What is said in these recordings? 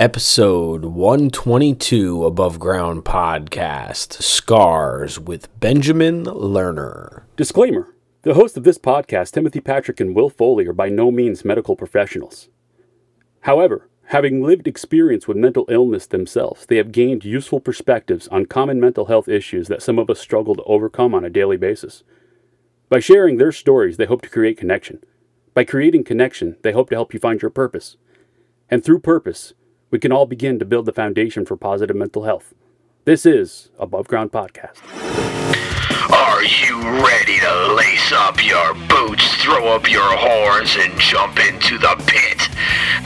Episode 122 Above Ground Podcast Scars with Benjamin Lerner. Disclaimer The hosts of this podcast, Timothy Patrick and Will Foley, are by no means medical professionals. However, having lived experience with mental illness themselves, they have gained useful perspectives on common mental health issues that some of us struggle to overcome on a daily basis. By sharing their stories, they hope to create connection. By creating connection, they hope to help you find your purpose. And through purpose, we can all begin to build the foundation for positive mental health. This is Above Ground Podcast. Are you ready to lace up your boots, throw up your horns, and jump into the pit?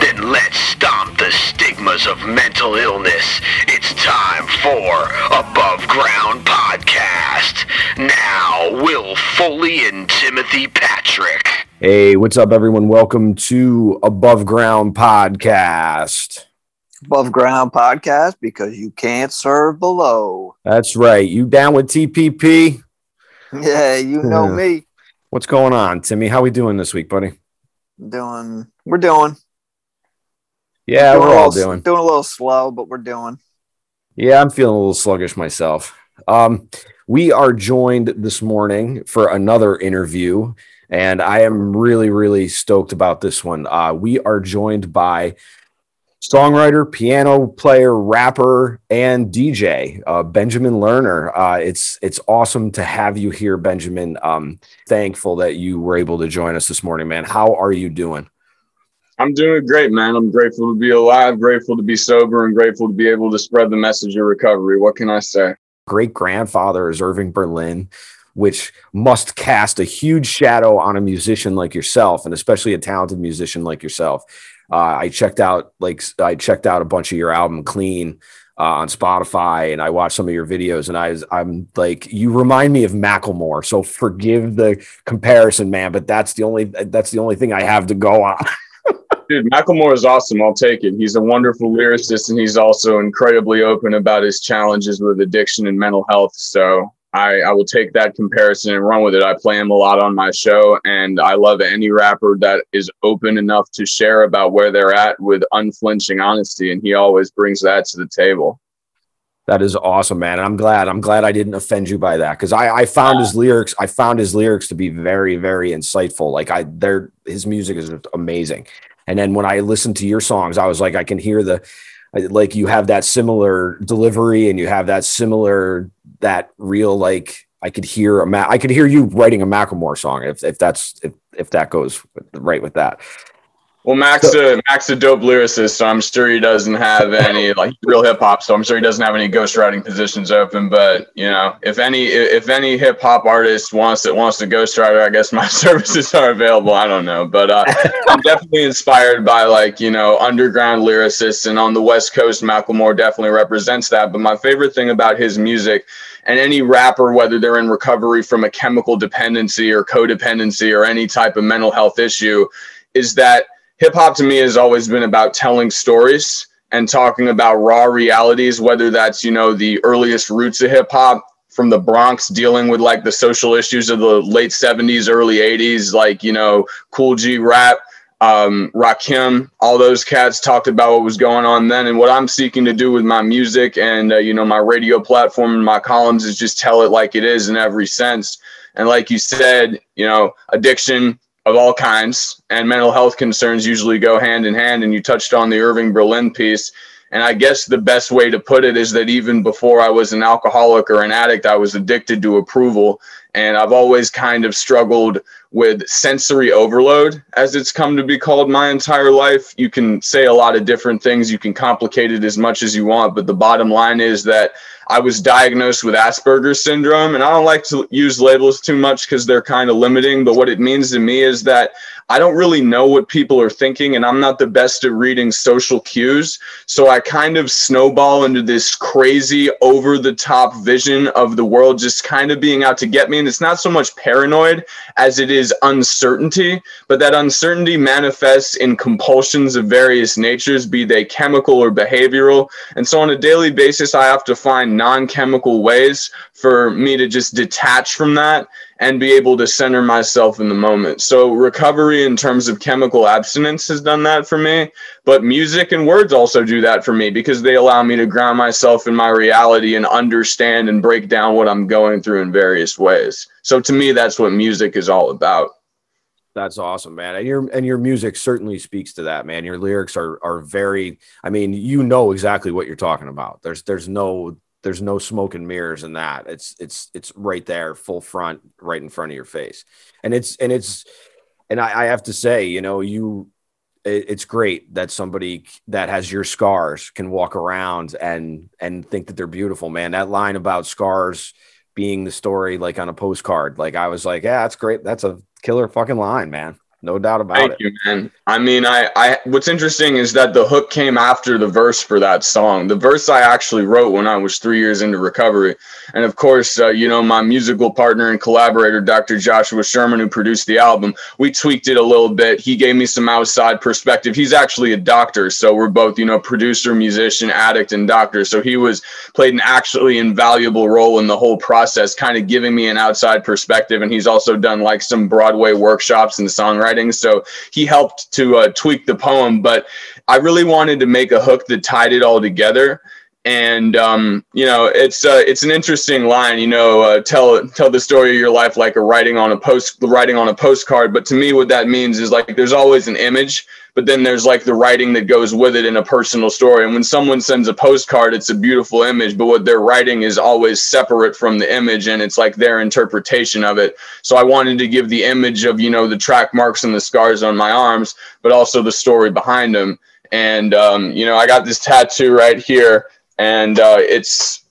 Then let's stomp the stigmas of mental illness. It's time for Above Ground Podcast. Now, Will Foley and Timothy Patrick. Hey, what's up, everyone? Welcome to Above Ground Podcast. Above Ground Podcast because you can't serve below. That's right. You down with TPP? Yeah, you know Yeah. me. What's going on, Timmy? How we doing this week, buddy? Doing, we're doing. Yeah, doing we're all little- doing. Doing a little slow, but we're doing. Yeah, I'm feeling a little sluggish myself. Um, we are joined this morning for another interview, and I am really, really stoked about this one. Uh, we are joined by songwriter, piano player, rapper, and DJ uh, Benjamin Lerner. Uh, it's it's awesome to have you here, Benjamin. Um, thankful that you were able to join us this morning, man. How are you doing? I'm doing great, man. I'm grateful to be alive, grateful to be sober, and grateful to be able to spread the message of recovery. What can I say? great grandfather is Irving Berlin, which must cast a huge shadow on a musician like yourself, and especially a talented musician like yourself. Uh, I checked out like I checked out a bunch of your album Clean uh, on Spotify, and I watched some of your videos, and I was, I'm like, you remind me of Macklemore. So forgive the comparison, man, but that's the only that's the only thing I have to go on. Dude, Macklemore is awesome. I'll take it. He's a wonderful lyricist, and he's also incredibly open about his challenges with addiction and mental health. So I, I will take that comparison and run with it. I play him a lot on my show, and I love any rapper that is open enough to share about where they're at with unflinching honesty, and he always brings that to the table. That is awesome, man. And I'm glad. I'm glad I didn't offend you by that because I, I found his lyrics. I found his lyrics to be very, very insightful. Like I, they're his music is amazing. And then when I listened to your songs, I was like, I can hear the, like you have that similar delivery and you have that similar, that real like I could hear a Ma- I could hear you writing a Macklemore song if if that's if if that goes right with that. Well, Max, uh, Max, a dope lyricist, so I'm sure he doesn't have any like real hip hop. So I'm sure he doesn't have any ghostwriting positions open. But you know, if any if any hip hop artist wants it wants to ghostwriter, I guess my services are available. I don't know, but uh, I'm definitely inspired by like you know underground lyricists, and on the West Coast, Macklemore definitely represents that. But my favorite thing about his music. And any rapper, whether they're in recovery from a chemical dependency or codependency or any type of mental health issue, is that hip hop to me has always been about telling stories and talking about raw realities, whether that's, you know, the earliest roots of hip hop from the Bronx dealing with like the social issues of the late 70s, early 80s, like, you know, Kool G Rap, um, Rakim, all those cats talked about what was going on then. And what I'm seeking to do with my music and, uh, you know, my radio platform and my columns is just tell it like it is in every sense. And like you said, you know, addiction, of all kinds and mental health concerns usually go hand in hand and you touched on the irving berlin piece and i guess the best way to put it is that even before i was an alcoholic or an addict i was addicted to approval and i've always kind of struggled with sensory overload as it's come to be called my entire life you can say a lot of different things you can complicate it as much as you want but the bottom line is that I was diagnosed with Asperger's syndrome, and I don't like to use labels too much because they're kind of limiting. But what it means to me is that I don't really know what people are thinking, and I'm not the best at reading social cues. So I kind of snowball into this crazy, over the top vision of the world just kind of being out to get me. It's not so much paranoid as it is uncertainty, but that uncertainty manifests in compulsions of various natures, be they chemical or behavioral. And so on a daily basis, I have to find non chemical ways for me to just detach from that and be able to center myself in the moment. So, recovery in terms of chemical abstinence has done that for me, but music and words also do that for me because they allow me to ground myself in my reality and understand and break down what I'm going through in various ways. So, to me, that's what music is all about. That's awesome, man. And your and your music certainly speaks to that, man. Your lyrics are are very I mean, you know exactly what you're talking about. There's there's no there's no smoke and mirrors in that. It's it's it's right there, full front, right in front of your face. And it's and it's and I, I have to say, you know, you it, it's great that somebody that has your scars can walk around and and think that they're beautiful, man. That line about scars being the story like on a postcard, like I was like, yeah, that's great. That's a killer fucking line, man. No doubt about Thank it. Thank you, man. I mean, I, I, what's interesting is that the hook came after the verse for that song. The verse I actually wrote when I was three years into recovery. And of course, uh, you know, my musical partner and collaborator, Dr. Joshua Sherman, who produced the album, we tweaked it a little bit. He gave me some outside perspective. He's actually a doctor. So we're both, you know, producer, musician, addict, and doctor. So he was played an actually invaluable role in the whole process, kind of giving me an outside perspective. And he's also done like some Broadway workshops and songwriting writing. So he helped to uh, tweak the poem, but I really wanted to make a hook that tied it all together. And um, you know, it's uh, it's an interesting line. You know, uh, tell tell the story of your life like a writing on a post writing on a postcard. But to me, what that means is like there's always an image but then there's like the writing that goes with it in a personal story. And when someone sends a postcard, it's a beautiful image, but what they're writing is always separate from the image and it's like their interpretation of it. So I wanted to give the image of, you know, the track marks and the scars on my arms, but also the story behind them. And, um, you know, I got this tattoo right here and uh, it's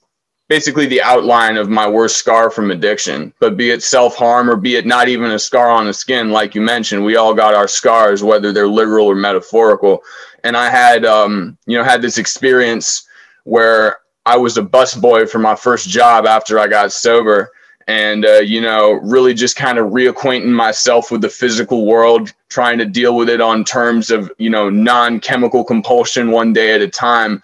basically the outline of my worst scar from addiction. But be it self harm or be it not even a scar on the skin, like you mentioned, we all got our scars, whether they're literal or metaphorical. And I had, um, you know, had this experience where I was a busboy for my first job after I got sober. And, uh, you know, really just kind of reacquainting myself with the physical world, trying to deal with it on terms of, you know, non chemical compulsion one day at a time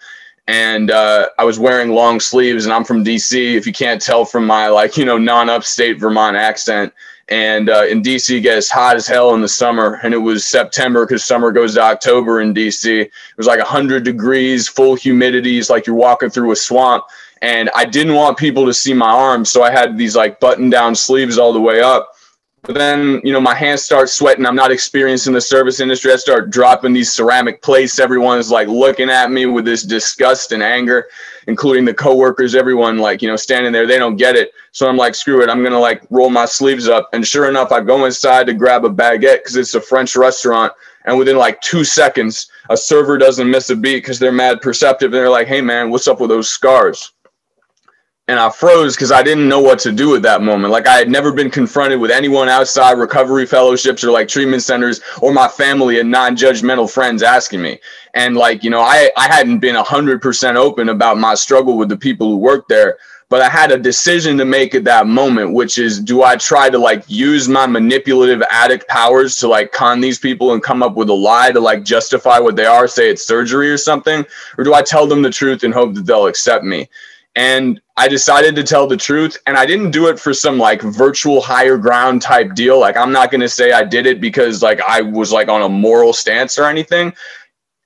and uh, I was wearing long sleeves, and I'm from DC. If you can't tell from my like you know non-upstate Vermont accent, and uh, in DC it gets hot as hell in the summer, and it was September because summer goes to October in DC. It was like 100 degrees, full humidity. It's like you're walking through a swamp, and I didn't want people to see my arms, so I had these like button-down sleeves all the way up but then, you know, my hands start sweating. I'm not experienced in the service industry. I start dropping these ceramic plates. Everyone's like looking at me with this disgust and anger, including the coworkers, everyone like, you know, standing there. They don't get it. So I'm like, screw it. I'm going to like roll my sleeves up. And sure enough, I go inside to grab a baguette because it's a French restaurant. And within like two seconds, a server doesn't miss a beat because they're mad perceptive. And they're like, hey, man, what's up with those scars? And I froze because I didn't know what to do at that moment. Like I had never been confronted with anyone outside recovery fellowships or like treatment centers or my family and non-judgmental friends asking me. And like, you know, I, I hadn't been hundred percent open about my struggle with the people who worked there, but I had a decision to make at that moment, which is do I try to like use my manipulative addict powers to like con these people and come up with a lie to like justify what they are, say it's surgery or something? Or do I tell them the truth and hope that they'll accept me? And I decided to tell the truth. And I didn't do it for some like virtual higher ground type deal. Like, I'm not going to say I did it because like I was like on a moral stance or anything.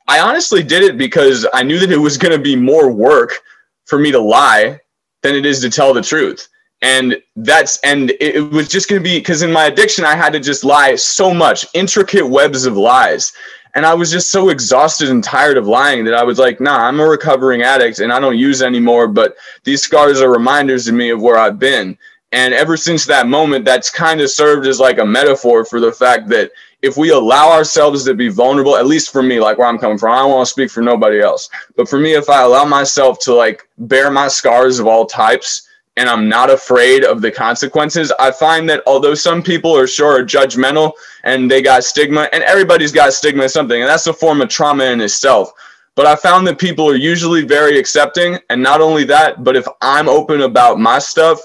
I honestly did it because I knew that it was going to be more work for me to lie than it is to tell the truth. And that's, and it, it was just going to be because in my addiction, I had to just lie so much, intricate webs of lies. And I was just so exhausted and tired of lying that I was like, nah, I'm a recovering addict and I don't use anymore. But these scars are reminders to me of where I've been. And ever since that moment, that's kind of served as like a metaphor for the fact that if we allow ourselves to be vulnerable, at least for me, like where I'm coming from, I don't want to speak for nobody else. But for me, if I allow myself to like bear my scars of all types, and I'm not afraid of the consequences. I find that although some people are sure are judgmental and they got stigma, and everybody's got stigma something, and that's a form of trauma in itself. But I found that people are usually very accepting. And not only that, but if I'm open about my stuff,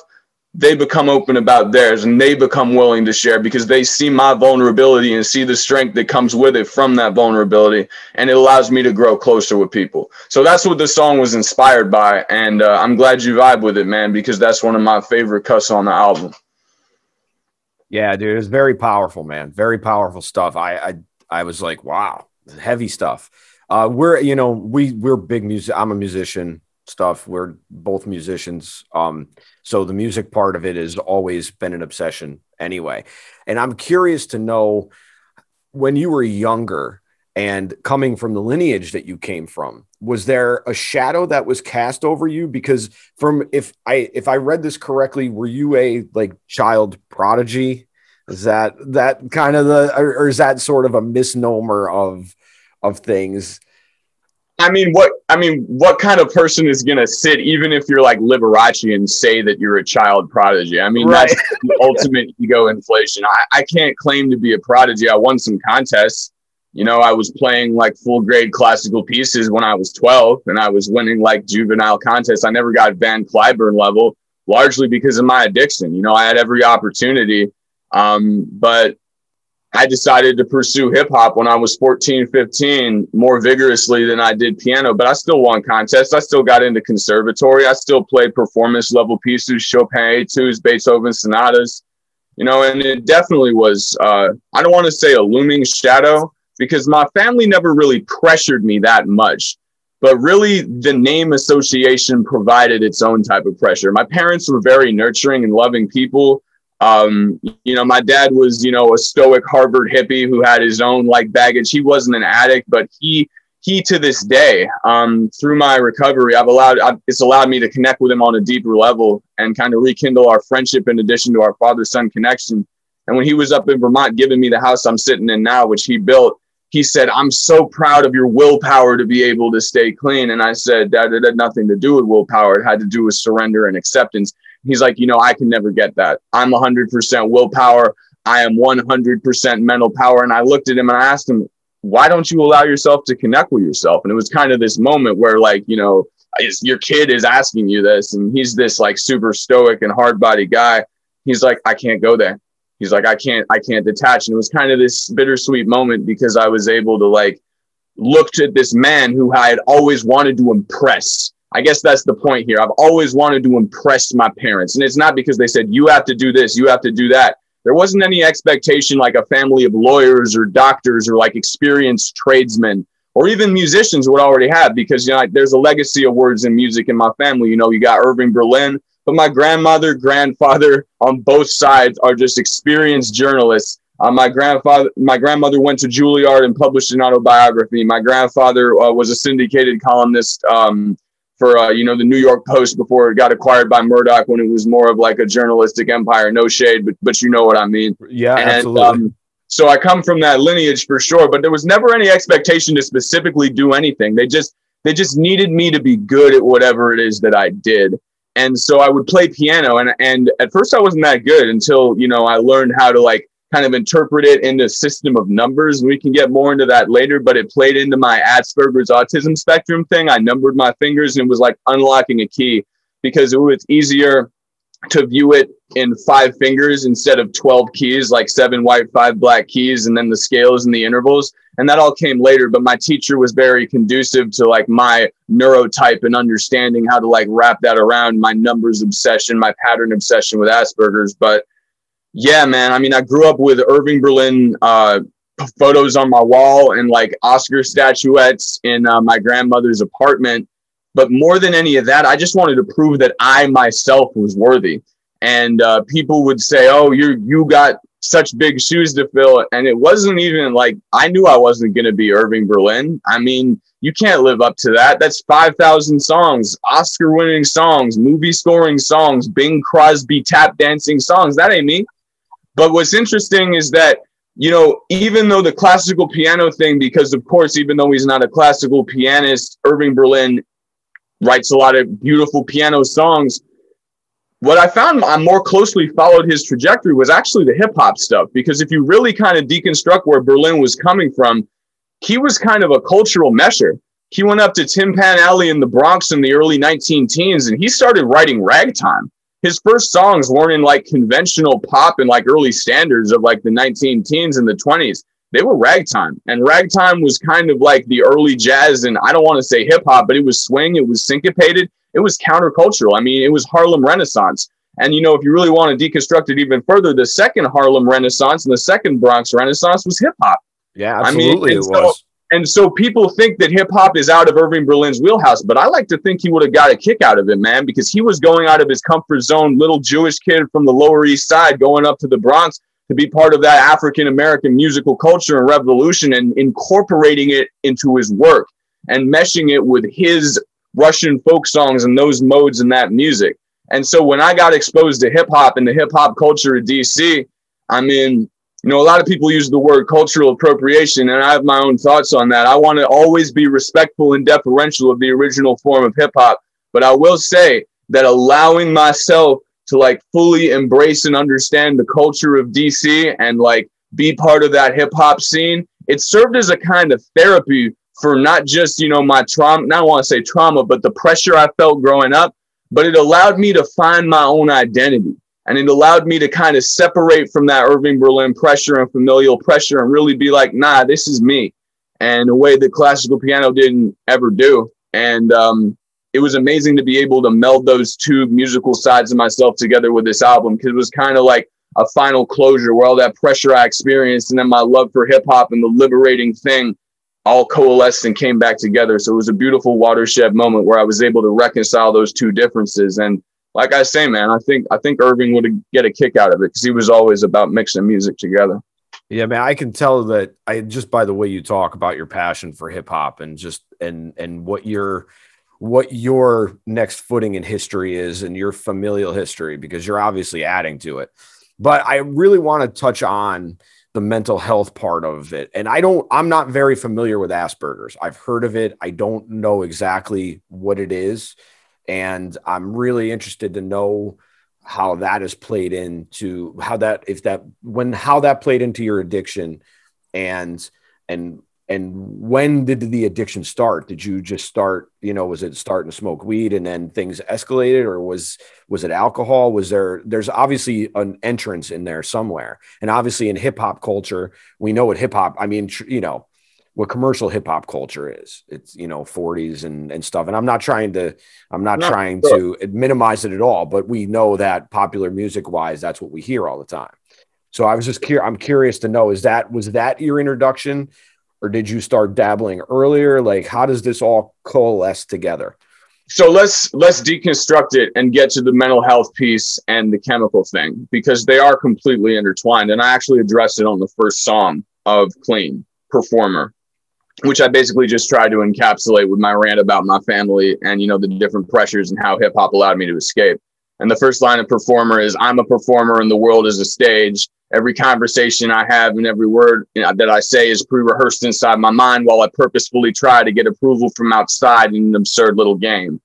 they become open about theirs and they become willing to share because they see my vulnerability and see the strength that comes with it from that vulnerability and it allows me to grow closer with people so that's what the song was inspired by and uh, i'm glad you vibe with it man because that's one of my favorite cuts on the album Yeah, dude, it was very powerful, man. Very powerful stuff. I I I was like, wow, heavy stuff. Uh, we're you know we we're big music. I'm a musician. Stuff. We're both musicians. Um, so the music part of it has always been an obsession anyway. And I'm curious to know when you were younger and coming from the lineage that you came from, was there a shadow that was cast over you? Because from if I if I read this correctly, were you a like child prodigy? Is that that kind of the or, or is that sort of a misnomer of of things? I mean, what I mean, what kind of person is gonna sit, even if you're like Liberace, and say that you're a child prodigy? I mean, Right. that's the ultimate ego inflation. I, I can't claim to be a prodigy. I won some contests. You know, I was playing like full grade classical pieces when I was 12, and I was winning like juvenile contests. I never got Van Cliburn level, largely because of my addiction. You know, I had every opportunity, um, but I decided to pursue hip hop when I was 14, 15 more vigorously than I did piano, but I still won contests. I still got into conservatory. I still played performance level pieces, Chopin etudes, Beethoven sonatas, you know, and it definitely was, uh, I don't want to say a looming shadow because my family never really pressured me that much. But really, the name association provided its own type of pressure. My parents were very nurturing and loving people um you know my dad was you know a stoic harvard hippie who had his own like baggage. He wasn't an addict but he he to this day um through my recovery i've allowed I've, it's allowed me to connect with him on a deeper level and kind of rekindle our friendship in addition to our father son connection. And when he was up in vermont giving me the house i'm sitting in now which he built he said i'm so proud of your willpower to be able to stay clean. And i said that it had nothing to do with willpower. It had to do with surrender and acceptance He's like, you know, I can never get that. I'm 100% willpower. I am 100% mental power. And I looked at him and I asked him, why don't you allow yourself to connect with yourself? And it was kind of this moment where, like, you know, is- your kid is asking you this, and he's this like super stoic and hard body guy. He's like, I can't go there. He's like, I can't, I can't detach. And it was kind of this bittersweet moment because I was able to like look at this man who I had always wanted to impress. I guess that's the point here. I've always wanted to impress my parents. And it's not because they said, you have to do this, you have to do that. There wasn't any expectation like a family of lawyers or doctors or like experienced tradesmen or even musicians would already have because, you know, there's a legacy of words and music in my family. You know, you got Irving Berlin, but my grandmother, grandfather on both sides are just experienced journalists. Uh, my grandfather, my grandmother went to Juilliard and published an autobiography. My grandfather uh, was a syndicated columnist um, for uh, you know the New York Post before it got acquired by Murdoch when it was more of like a journalistic empire. No shade, but but you know what I mean. Yeah, And absolutely. um, so I come from that lineage for sure, but there was never any expectation to specifically do anything. They just they just needed me to be good at whatever it is that I did. And so I would play piano and and at first I wasn't that good until, you know, I learned how to like kind of interpret it into a system of numbers. We can get more into that later, but it played into my Asperger's autism spectrum thing. I numbered my fingers and it was like unlocking a key because it was easier to view it in five fingers instead of 12 keys, like seven white, five black keys, and then the scales and the intervals. And that all came later, but my teacher was very conducive to like my neurotype and understanding how to like wrap that around my numbers obsession, my pattern obsession with Asperger's. But yeah, man, I mean, I grew up with Irving Berlin uh, photos on my wall and like Oscar statuettes in uh, my grandmother's apartment. But more than any of that, I just wanted to prove that I myself was worthy. And uh, people would say, "Oh, you you got such big shoes to fill," and it wasn't even like I knew I wasn't going to be Irving Berlin. I mean, you can't live up to that. That's five thousand songs, Oscar-winning songs, movie-scoring songs, Bing Crosby tap dancing songs. That ain't me. But what's interesting is that you know, even though the classical piano thing, because of course, even though he's not a classical pianist, Irving Berlin writes a lot of beautiful piano songs. What I found I more closely followed his trajectory was actually the hip hop stuff, because if you really kind of deconstruct where Berlin was coming from, he was kind of a cultural measure. He went up to Tin Pan Alley in the Bronx in the early 19 teens and he started writing ragtime. His first songs weren't in like conventional pop and like early standards of like the 19 teens and the 20s. They were ragtime. And ragtime was kind of like the early jazz. And I don't want to say hip hop, but it was swing, it was syncopated, it was countercultural. I mean, it was Harlem Renaissance. And you know, if you really want to deconstruct it even further, the second Harlem Renaissance and the second Bronx Renaissance was hip hop. Yeah, absolutely, I mean, it so, was. And so people think that hip hop is out of Irving Berlin's wheelhouse, but I like to think he would have got a kick out of it, man, because he was going out of his comfort zone, little Jewish kid from the Lower East Side, going up to the Bronx to be part of that African American musical culture and revolution and incorporating it into his work and meshing it with his Russian folk songs and those modes and that music. And so when I got exposed to hip hop and the hip hop culture of DC, I mean, you know, a lot of people use the word cultural appropriation, and I have my own thoughts on that. I want to always be respectful and deferential of the original form of hip hop. But I will say that allowing myself to like fully embrace and understand the culture of DC and like be part of that hip hop scene, it served as a kind of therapy for not just, you know, my trauma, not want to say trauma, but the pressure I felt growing up, but it allowed me to find my own identity. And it allowed me to kind of separate from that Irving Berlin pressure and familial pressure and really be like, nah, this is me. And a way that classical piano didn't ever do. And um, it was amazing to be able to meld those two musical sides of myself together with this album because it was kind of like a final closure where all that pressure I experienced and then my love for hip hop and the liberating thing all coalesced and came back together. So it was a beautiful watershed moment where I was able to reconcile those two differences. And like I say, man, I think I think Irving would get a kick out of it because he was always about mixing music together. Yeah, man, I can tell that I just by the way you talk about your passion for hip hop and just and and what your what your next footing in history is and your familial history because you're obviously adding to it. But I really want to touch on the mental health part of it. And I don't I'm not very familiar with Asperger's. I've heard of it. I don't know exactly what it is and I'm really interested to know how that is played into how that if that when how that played into your addiction and and and when did the addiction start? Did you just start you know was it starting to smoke weed and then things escalated or was was it alcohol? Was there there's obviously an entrance in there somewhere. And obviously in hip hop culture we know what hip hop i mean tr- you know what commercial hip hop culture is. It's you know 40s and and stuff. And I'm not trying to I'm not no, trying sure. to minimize it at all, but we know that popular music wise, that's what we hear all the time. So I was just curious. I'm curious to know is that was that your introduction, or did you start dabbling earlier? Like how does this all coalesce together? So let's let's deconstruct it and get to the mental health piece and the chemical thing because they are completely intertwined. And I actually addressed it on the first song of Clean Performer which I basically just tried to encapsulate with my rant about my family and you know the different pressures and how hip hop allowed me to escape. And the first line of performer is I'm a performer and the world is a stage. Every conversation I have and every word that I say is pre-rehearsed inside my mind while I purposefully try to get approval from outside in an absurd little game.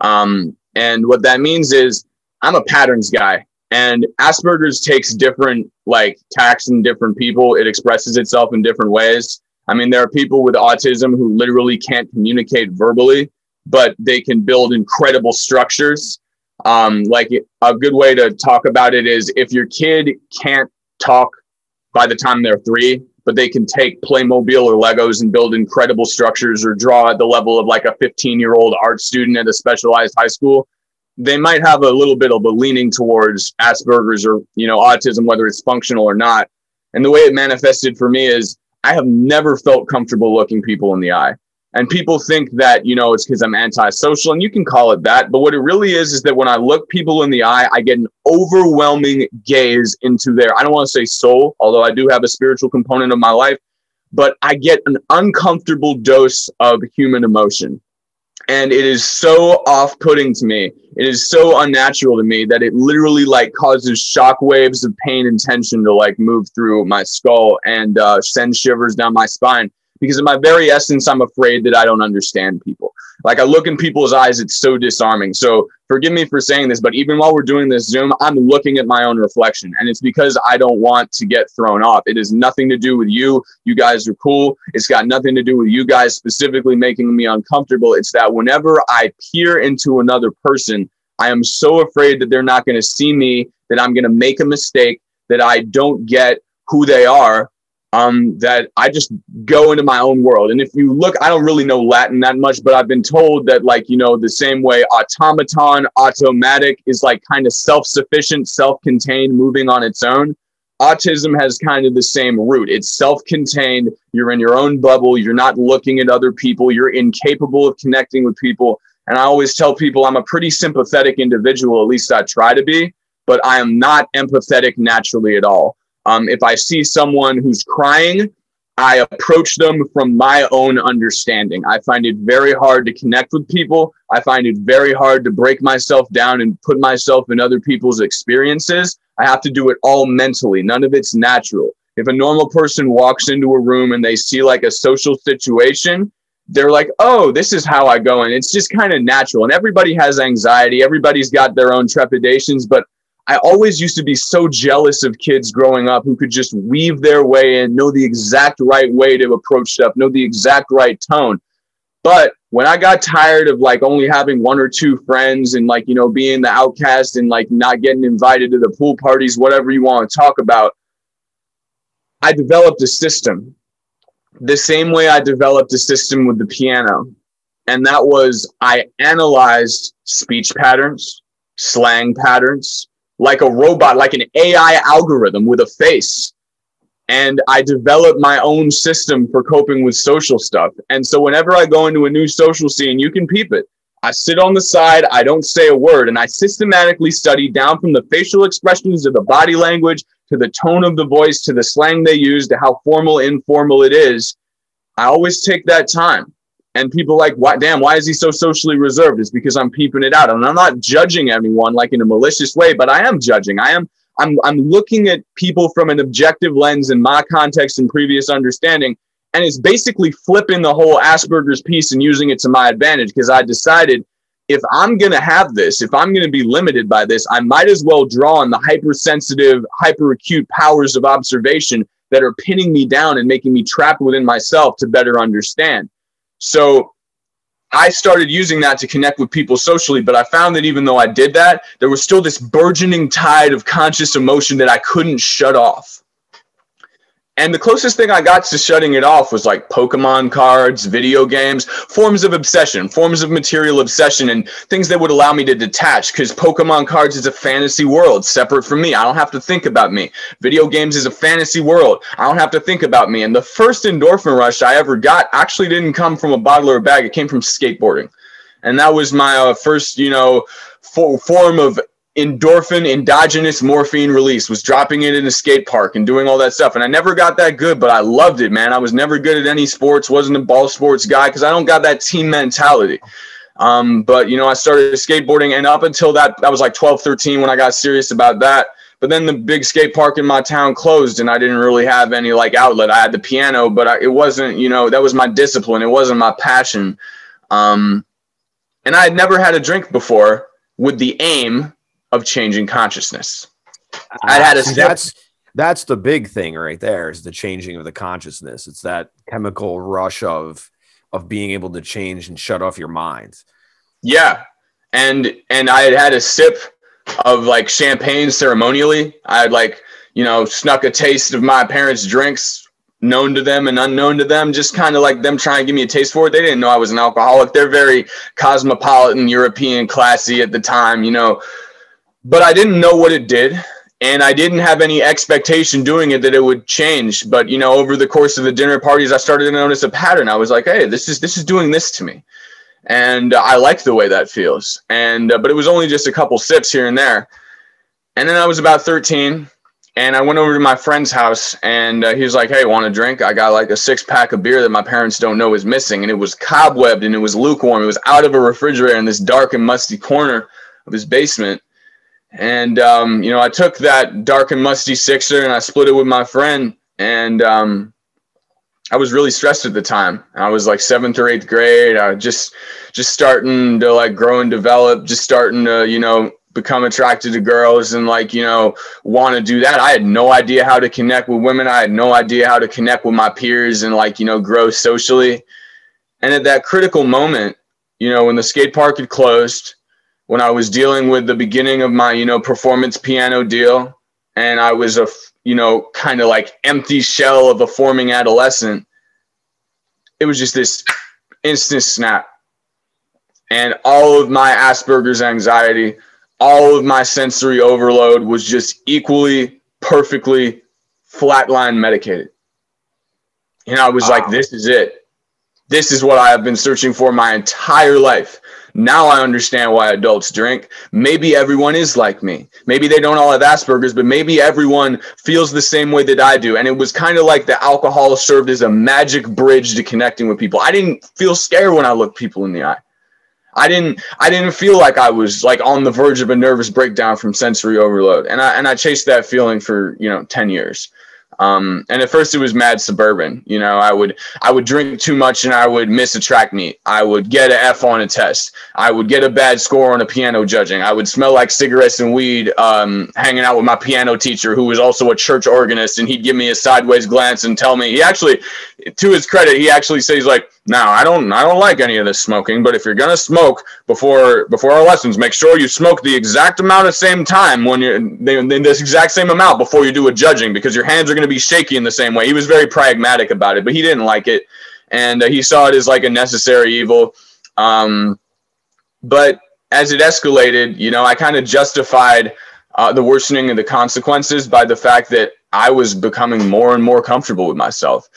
Um, and what that means is I'm a patterns guy and Asperger's takes different like tacks in different people. It expresses itself in different ways. I mean, there are people with autism who literally can't communicate verbally, but they can build incredible structures. Um, like a good way to talk about it is if your kid can't talk by the time they're three, but they can take Playmobil or Legos and build incredible structures or draw at the level of like a 15 year old art student at a specialized high school, they might have a little bit of a leaning towards Asperger's or, you know, autism, whether it's functional or not. And the way it manifested for me is I have never felt comfortable looking people in the eye. And people think that, you know, it's because I'm antisocial, and you can call it that. But what it really is, is that when I look people in the eye, I get an overwhelming gaze into their, I don't want to say soul, although I do have a spiritual component of my life, but I get an uncomfortable dose of human emotion. And it is so off putting to me. It is so unnatural to me that it literally like causes shock waves of pain and tension to like move through my skull and uh, send shivers down my spine because in my very essence i'm afraid that i don't understand people. Like i look in people's eyes it's so disarming. So forgive me for saying this but even while we're doing this zoom i'm looking at my own reflection and it's because i don't want to get thrown off. It has nothing to do with you. You guys are cool. It's got nothing to do with you guys specifically making me uncomfortable. It's that whenever i peer into another person i am so afraid that they're not going to see me that i'm going to make a mistake that i don't get who they are um, that I just go into my own world. And if you look, I don't really know Latin that much, but I've been told that, like, you know, the same way automaton, automatic is like kind of self sufficient, self contained, moving on its own. Autism has kind of the same root. It's self contained. You're in your own bubble. You're not looking at other people. You're incapable of connecting with people. And I always tell people I'm a pretty sympathetic individual, at least I try to be, but I am not empathetic naturally at all. Um, if I see someone who's crying, I approach them from my own understanding. I find it very hard to connect with people. I find it very hard to break myself down and put myself in other people's experiences. I have to do it all mentally. None of it's natural. If a normal person walks into a room and they see like a social situation, they're like, oh, this is how I go. And it's just kind of natural. And everybody has anxiety. Everybody's got their own trepidations. But I always used to be so jealous of kids growing up who could just weave their way in, know the exact right way to approach stuff, know the exact right tone. But when I got tired of like only having one or two friends and like, you know, being the outcast and like not getting invited to the pool parties, whatever you want to talk about, I developed a system the same way I developed a system with the piano. And that was I analyzed speech patterns, slang patterns, like a robot, like an AI algorithm with a face. And I developed my own system for coping with social stuff. And so whenever I go into a new social scene, you can peep it. I sit on the side, I don't say a word, and I systematically study down from the facial expressions to the body language to the tone of the voice to the slang they use to how formal, informal it is. I always take that time and people like, why, damn, why is he so socially reserved? It's because I'm peeping it out. And I'm not judging anyone like in a malicious way, but I am judging. I am, I'm, I'm looking at people from an objective lens in my context and previous understanding. And it's basically flipping the whole Asperger's piece and using it to my advantage because I decided if I'm going to have this, if I'm going to be limited by this, I might as well draw on the hypersensitive, hyperacute powers of observation that are pinning me down and making me trapped within myself to better understand. So I started using that to connect with people socially, but I found that even though I did that, there was still this burgeoning tide of conscious emotion that I couldn't shut off. And the closest thing I got to shutting it off was like Pokemon cards, video games, forms of obsession, forms of material obsession, and things that would allow me to detach. Because Pokemon cards is a fantasy world separate from me. I don't have to think about me. Video games is a fantasy world. I don't have to think about me. And the first endorphin rush I ever got actually didn't come from a bottle or a bag, it came from skateboarding. And that was my uh, first, you know, form of endorphin endogenous morphine release was dropping it in a skate park and doing all that stuff. And i never got that good but i loved it man. I was never good at any sports wasn't a ball sports guy because i don't got that team mentality. Um, but you know i started skateboarding and up until that that was like 12 13 when i got serious about that. But then the big skate park in my town closed and i didn't really have any like outlet. I had the piano but I, it wasn't you know that was my discipline. It wasn't my passion. Um, and i had never had a drink before with the aim of changing consciousness. I had a that's that's the big thing right there is the changing of the consciousness. It's that chemical rush of of being able to change and shut off your mind. Yeah. And and I had had a sip of like champagne ceremonially. I had like, you know, snuck a taste of my parents' drinks known to them and unknown to them, just kind of like them trying to give me a taste for it. They didn't know I was an alcoholic. They're very cosmopolitan, European, classy at the time, you know but I didn't know what it did. And I didn't have any expectation doing it that it would change. But you know, over the course of the dinner parties, I started to notice a pattern. I was like, "Hey, this is this is doing this to me," and uh, I like the way that feels. And uh, but it was only just a couple sips here and there. And then I was about 13, and I went over to my friend's house, and uh, he was like, "Hey, want a drink? I got like a six pack of beer that my parents don't know is missing, and it was cobwebbed and it was lukewarm. It was out of a refrigerator in this dark and musty corner of his basement." And um, you know, I took that dark and musty sixer and I split it with my friend. And um, I was really stressed at the time. I was like seventh or eighth grade. I was just just starting to like grow and develop, just starting to, you know, become attracted to girls and like, you know, want to do that. I had no idea how to connect with women. I had no idea how to connect with my peers and like, you know, grow socially. And at that critical moment, you know, when the skate park had closed, when I was dealing with the beginning of my, you know, performance piano deal, and I was a, you know, kind of like empty shell of a forming adolescent, it was just this instant snap. And all of my Asperger's anxiety, all of my sensory overload was just equally, perfectly flatline medicated. And I was wow. like, this is it. This is what I have been searching for my entire life. Now I understand why adults drink. Maybe everyone is like me. Maybe they don't all have Asperger's, but maybe everyone feels the same way that I do. And it was kind of like the alcohol served as a magic bridge to connecting with people. I didn't feel scared when I looked people in the eye. I didn't I didn't feel like I was like on the verge of a nervous breakdown from sensory overload. And I and I chased that feeling for, you know, 10 years. Um, and at first it was mad suburban. You know, I would I would drink too much and I would miss a track meet. I would get an F on a test. I would get a bad score on a piano judging. I would smell like cigarettes and weed um, hanging out with my piano teacher, who was also a church organist, and he'd give me a sideways glance and tell me he actually, to his credit, he actually says like, now, I don't I don't like any of this smoking, but if you're gonna smoke before before our lessons, make sure you smoke the exact amount of same time when you're in this exact same amount before you do a judging because your hands are gonna be shaky in the same way. He was very pragmatic about it, but he didn't like it, and uh, he saw it as like a necessary evil. Um, but as it escalated, you know, I kind of justified uh, the worsening of the consequences by the fact that I was becoming more and more comfortable with myself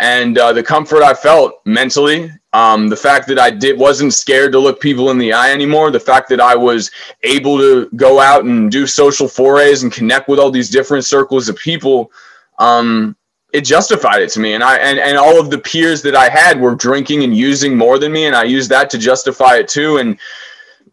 and uh, the comfort I felt mentally, um, the fact that I did wasn't scared to look people in the eye anymore, the fact that I was able to go out and do social forays and connect with all these different circles of people, um, it justified it to me. And I and, and all of the peers that I had were drinking and using more than me, and I used that to justify it too. And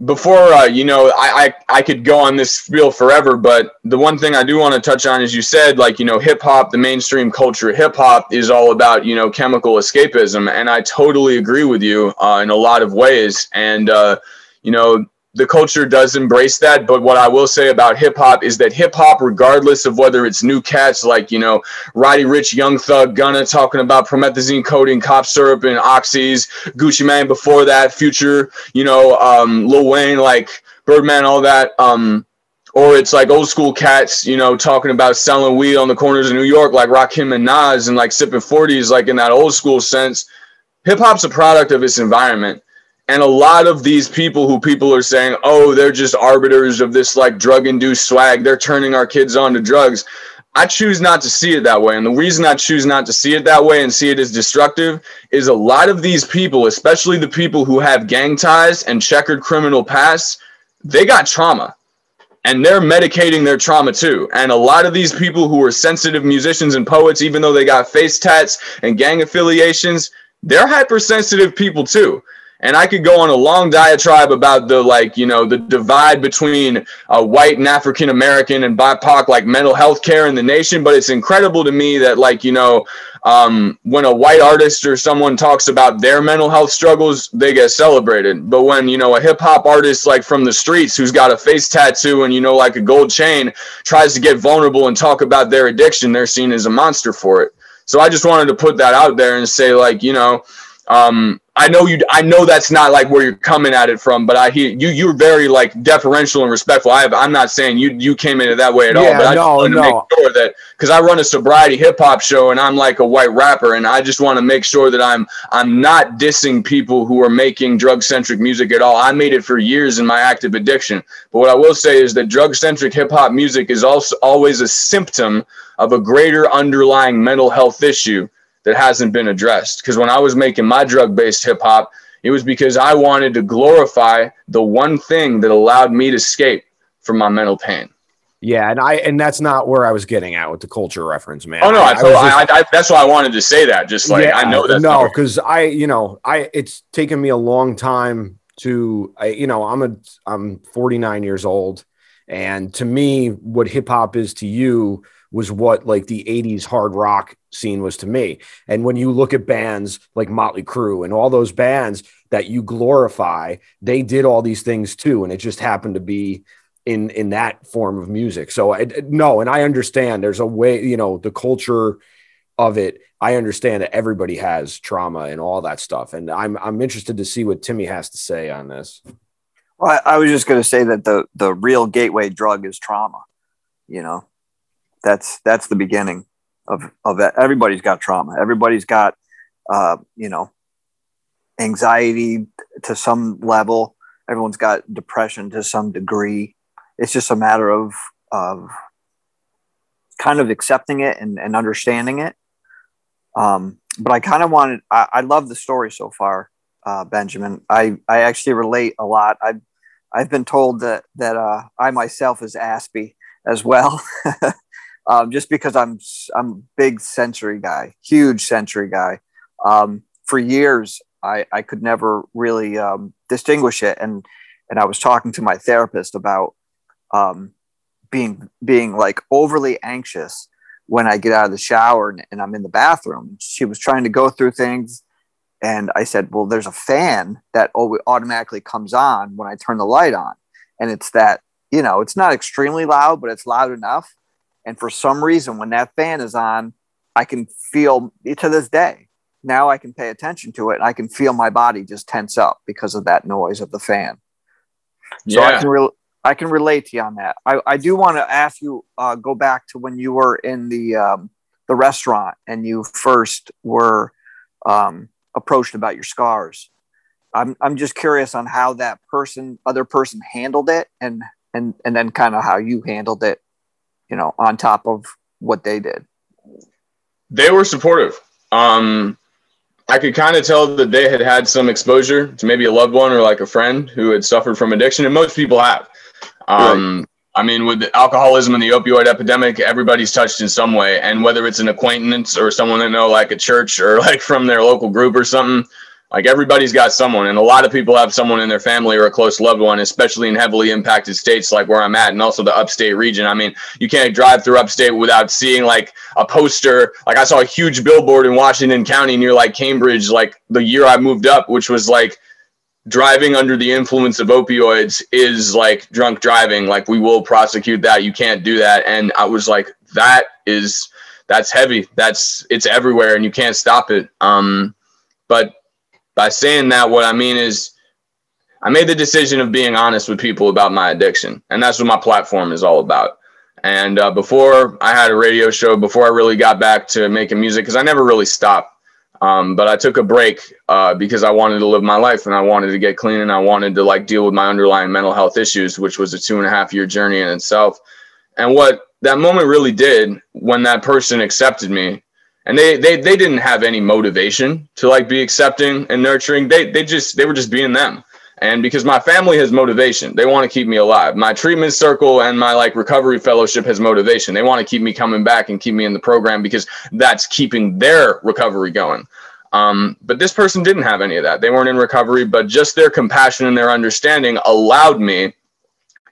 before uh, you know I, I i could go on this spiel forever but the one thing i do want to touch on is you said like you know hip hop the mainstream culture hip hop is all about you know chemical escapism and i totally agree with you uh, in a lot of ways and uh, you know the culture does embrace that. But what I will say about hip hop is that hip hop, regardless of whether it's new cats like, you know, Roddy Ricch, Young Thug, Gunna talking about promethazine codeine, cop syrup, and oxys, Gucci Mane before that, Future, you know, um, Lil Wayne, like Birdman, all that. Um, or it's like old school cats, you know, talking about selling weed on the corners of New York, like Rakim and Nas, and like sipping 40s, like in that old school sense. Hip hop's a product of its environment. And a lot of these people who people are saying, oh, they're just arbiters of this like drug induced swag, they're turning our kids on to drugs. I choose not to see it that way. And the reason I choose not to see it that way and see it as destructive is a lot of these people, especially the people who have gang ties and checkered criminal pasts, they got trauma and they're medicating their trauma too. And a lot of these people who are sensitive musicians and poets, even though they got face tats and gang affiliations, they're hypersensitive people too and I could go on a long diatribe about the like you know the divide between uh, white and African American and BIPOC like mental health care in the nation. But it's incredible to me that like you know um, when a white artist or someone talks about their mental health struggles, they get celebrated. But when you know a hip hop artist like from the streets who's got a face tattoo and you know like a gold chain tries to get vulnerable and talk about their addiction, they're seen as a monster for it. So I just wanted to put that out there and say like you know. Um, I know you. I know that's not like where you're coming at it from, but I hear you. You're very like deferential and respectful. I have, I'm not saying you you came into that way at all, but I no, just want to no. make sure that because I run a sobriety hip hop show and I'm like a white rapper, and I just want to make sure that I'm I'm not dissing people who are making drug centric music at all. I made it for years in my active addiction, but what I will say is that drug centric hip hop music is also always a symptom of a greater underlying mental health issue that hasn't been addressed. Because when I was making my drug based hip hop, it was because I wanted to glorify the one thing that allowed me to escape from my mental pain. Yeah, and I and that's not where I was getting at with the culture reference, man. Oh no, I, I, I, just, I that's why I wanted to say that. Just like yeah, I know that. No, because I, you know, I it's taken me a long time to, I, you know, I'm a I'm 49 years old, and to me, what hip hop is to you was what like the 80s hard rock scene was to me. And when you look at bands like Motley Crue and all those bands that you glorify, they did all these things too. And it just happened to be in in that form of music. So I no, and I understand there's a way, you know, the culture of it. I understand that everybody has trauma and all that stuff. And I'm I'm interested to see what Timmy has to say on this. Well, I, I was just going to say that the the real gateway drug is trauma. You know, that's that's the beginning of of. Everybody's got trauma. Everybody's got uh, you know anxiety to some level. Everyone's got depression to some degree. It's just a matter of of kind of accepting it and, and understanding it. Um, but I kind of wanted. I, I love the story so far, uh, Benjamin. I I actually relate a lot. I've I've been told that that uh, I myself is Aspie as well. um, just because I'm I'm a big sensory guy, huge sensory guy. Um, for years, I, I could never really um, distinguish it, and and I was talking to my therapist about um, being being like overly anxious when I get out of the shower and, and I'm in the bathroom. She was trying to go through things, and I said, "Well, there's a fan that automatically comes on when I turn the light on, and it's that you know it's not extremely loud, but it's loud enough." And for some reason, when that fan is on, I can feel to this day. Now I can pay attention to it and I can feel my body just tense up because of that noise of the fan. So yeah. I can re- I can relate to you on that. I, I do want to ask you uh, go back to when you were in the um, the restaurant and you first were um, approached about your scars. I'm I'm just curious on how that person other person handled it and and and then kind of how you handled it you know, on top of what they did? They were supportive. Um, I could kind of tell that they had had some exposure to maybe a loved one or like a friend who had suffered from addiction, and most people have. Um, right. I mean, with alcoholism and the opioid epidemic, everybody's touched in some way, and whether it's an acquaintance or someone they know, like a church or like from their local group or something, like everybody's got someone, and a lot of people have someone in their family or a close loved one, especially in heavily impacted states like where I'm at, and also the upstate region. I mean, you can't drive through upstate without seeing like a poster. Like I saw a huge billboard in Washington County near like Cambridge, like the year I moved up, which was like driving under the influence of opioids is like drunk driving. Like we will prosecute that. You can't do that. And I was like, that is that's heavy. That's it's everywhere, and you can't stop it. Um, but by saying that, what I mean is I made the decision of being honest with people about my addiction. And that's what my platform is all about. And uh, before I had a radio show, before I really got back to making music, because I never really stopped. Um, but I took a break uh, because I wanted to live my life and I wanted to get clean and I wanted to like deal with my underlying mental health issues, which was a two and a half year journey in itself. And what that moment really did when that person accepted me and they they they didn't have any motivation to like be accepting and nurturing. They they just they were just being them. And because my family has motivation, they want to keep me alive. My treatment circle and my like recovery fellowship has motivation. They want to keep me coming back and keep me in the program because that's keeping their recovery going. Um, but this person didn't have any of that. They weren't in recovery, but just their compassion and their understanding allowed me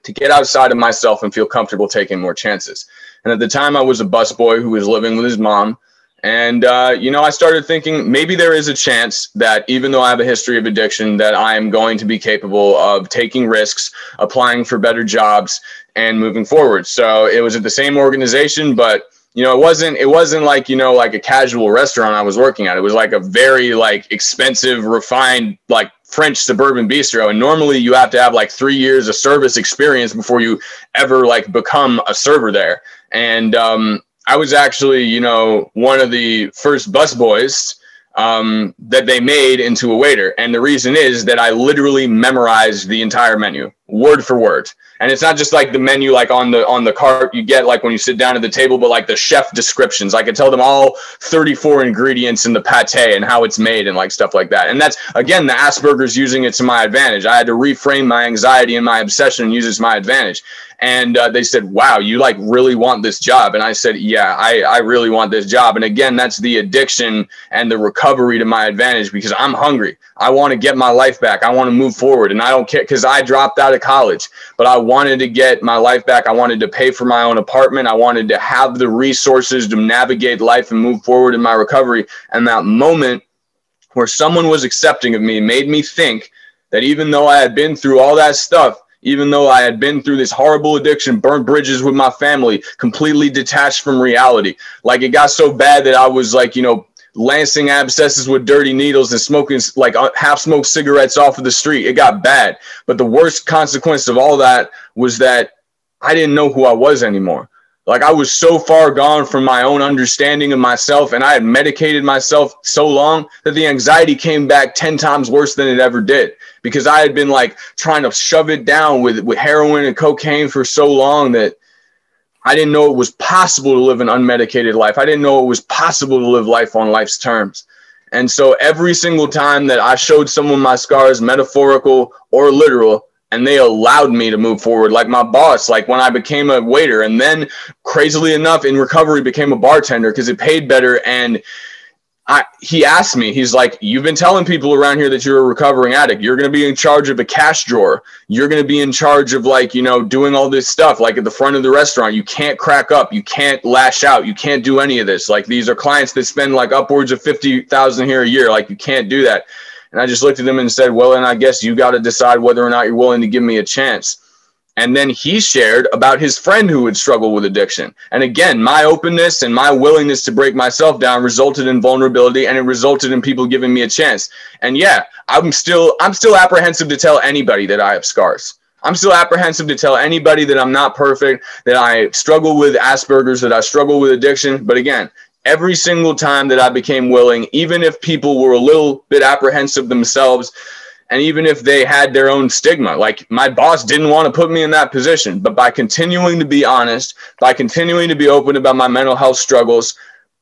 to get outside of myself and feel comfortable taking more chances. And at the time, I was a busboy who was living with his mom. And, uh, you know, I started thinking maybe there is a chance that even though I have a history of addiction, that I am going to be capable of taking risks, applying for better jobs, and moving forward. So it was at the same organization, but you know, it wasn't it wasn't like you know like a casual restaurant I was working at. It was like a very like expensive, refined like French suburban bistro. And normally you have to have like three years of service experience before you ever like become a server there. And um, I was actually, you know, one of the first busboys um, that they made into a waiter. And the reason is that I literally memorized the entire menu, word for word. And it's not just like the menu like on the on the cart you get like when you sit down at the table but like the chef descriptions. I could tell them all 34 ingredients in the pate and how it's made and like stuff like that. And that's again the asperger's using it to my advantage. I had to reframe my anxiety and my obsession and use it to my advantage and uh, they said wow you like really want this job. And i said yeah I, I really want this job. And again that's the addiction and the recovery to my advantage because i'm hungry. I want to get my life back. I want to move forward. And i don't care because i dropped out of college but i wanted to get my life back. I wanted to pay for my own apartment. I wanted to have the resources to navigate life and move forward in my recovery. And that moment where someone was accepting of me made me think that even though i had been through all that stuff even though I had been through this horrible addiction, burnt bridges with my family, completely detached from reality. Like it got so bad that I was like, you know, lancing abscesses with dirty needles and smoking like uh, half smoked cigarettes off of the street. It got bad. But the worst consequence of all that was that I didn't know who I was anymore. Like I was so far gone from my own understanding of myself and I had medicated myself so long that the anxiety came back 10 times worse than it ever did because I had been like trying to shove it down with, with heroin and cocaine for so long that I didn't know it was possible to live an unmedicated life. I didn't know it was possible to live life on life's terms. And so every single time that I showed someone my scars, metaphorical or literal, and they allowed me to move forward like my boss like when i became a waiter and then crazily enough in recovery became a bartender because it paid better and I, he asked me, he's like, You've been telling people around here that you're a recovering addict. You're going to be in charge of a cash drawer. You're going to be in charge of, like, you know, doing all this stuff, like at the front of the restaurant. You can't crack up. You can't lash out. You can't do any of this. Like, these are clients that spend like upwards of 50,000 here a year. Like, you can't do that. And I just looked at him and said, Well, then I guess you got to decide whether or not you're willing to give me a chance. And then he shared about his friend who would struggle with addiction. And again, my openness and my willingness to break myself down resulted in vulnerability and it resulted in people giving me a chance. And yeah, I'm still I'm still apprehensive to tell anybody that I have scars. I'm still apprehensive to tell anybody that I'm not perfect, that I struggle with Asperger's, that I struggle with addiction. But again, every single time that I became willing, even if people were a little bit apprehensive themselves, and even if they had their own stigma, like my boss didn't want to put me in that position, but by continuing to be honest, by continuing to be open about my mental health struggles,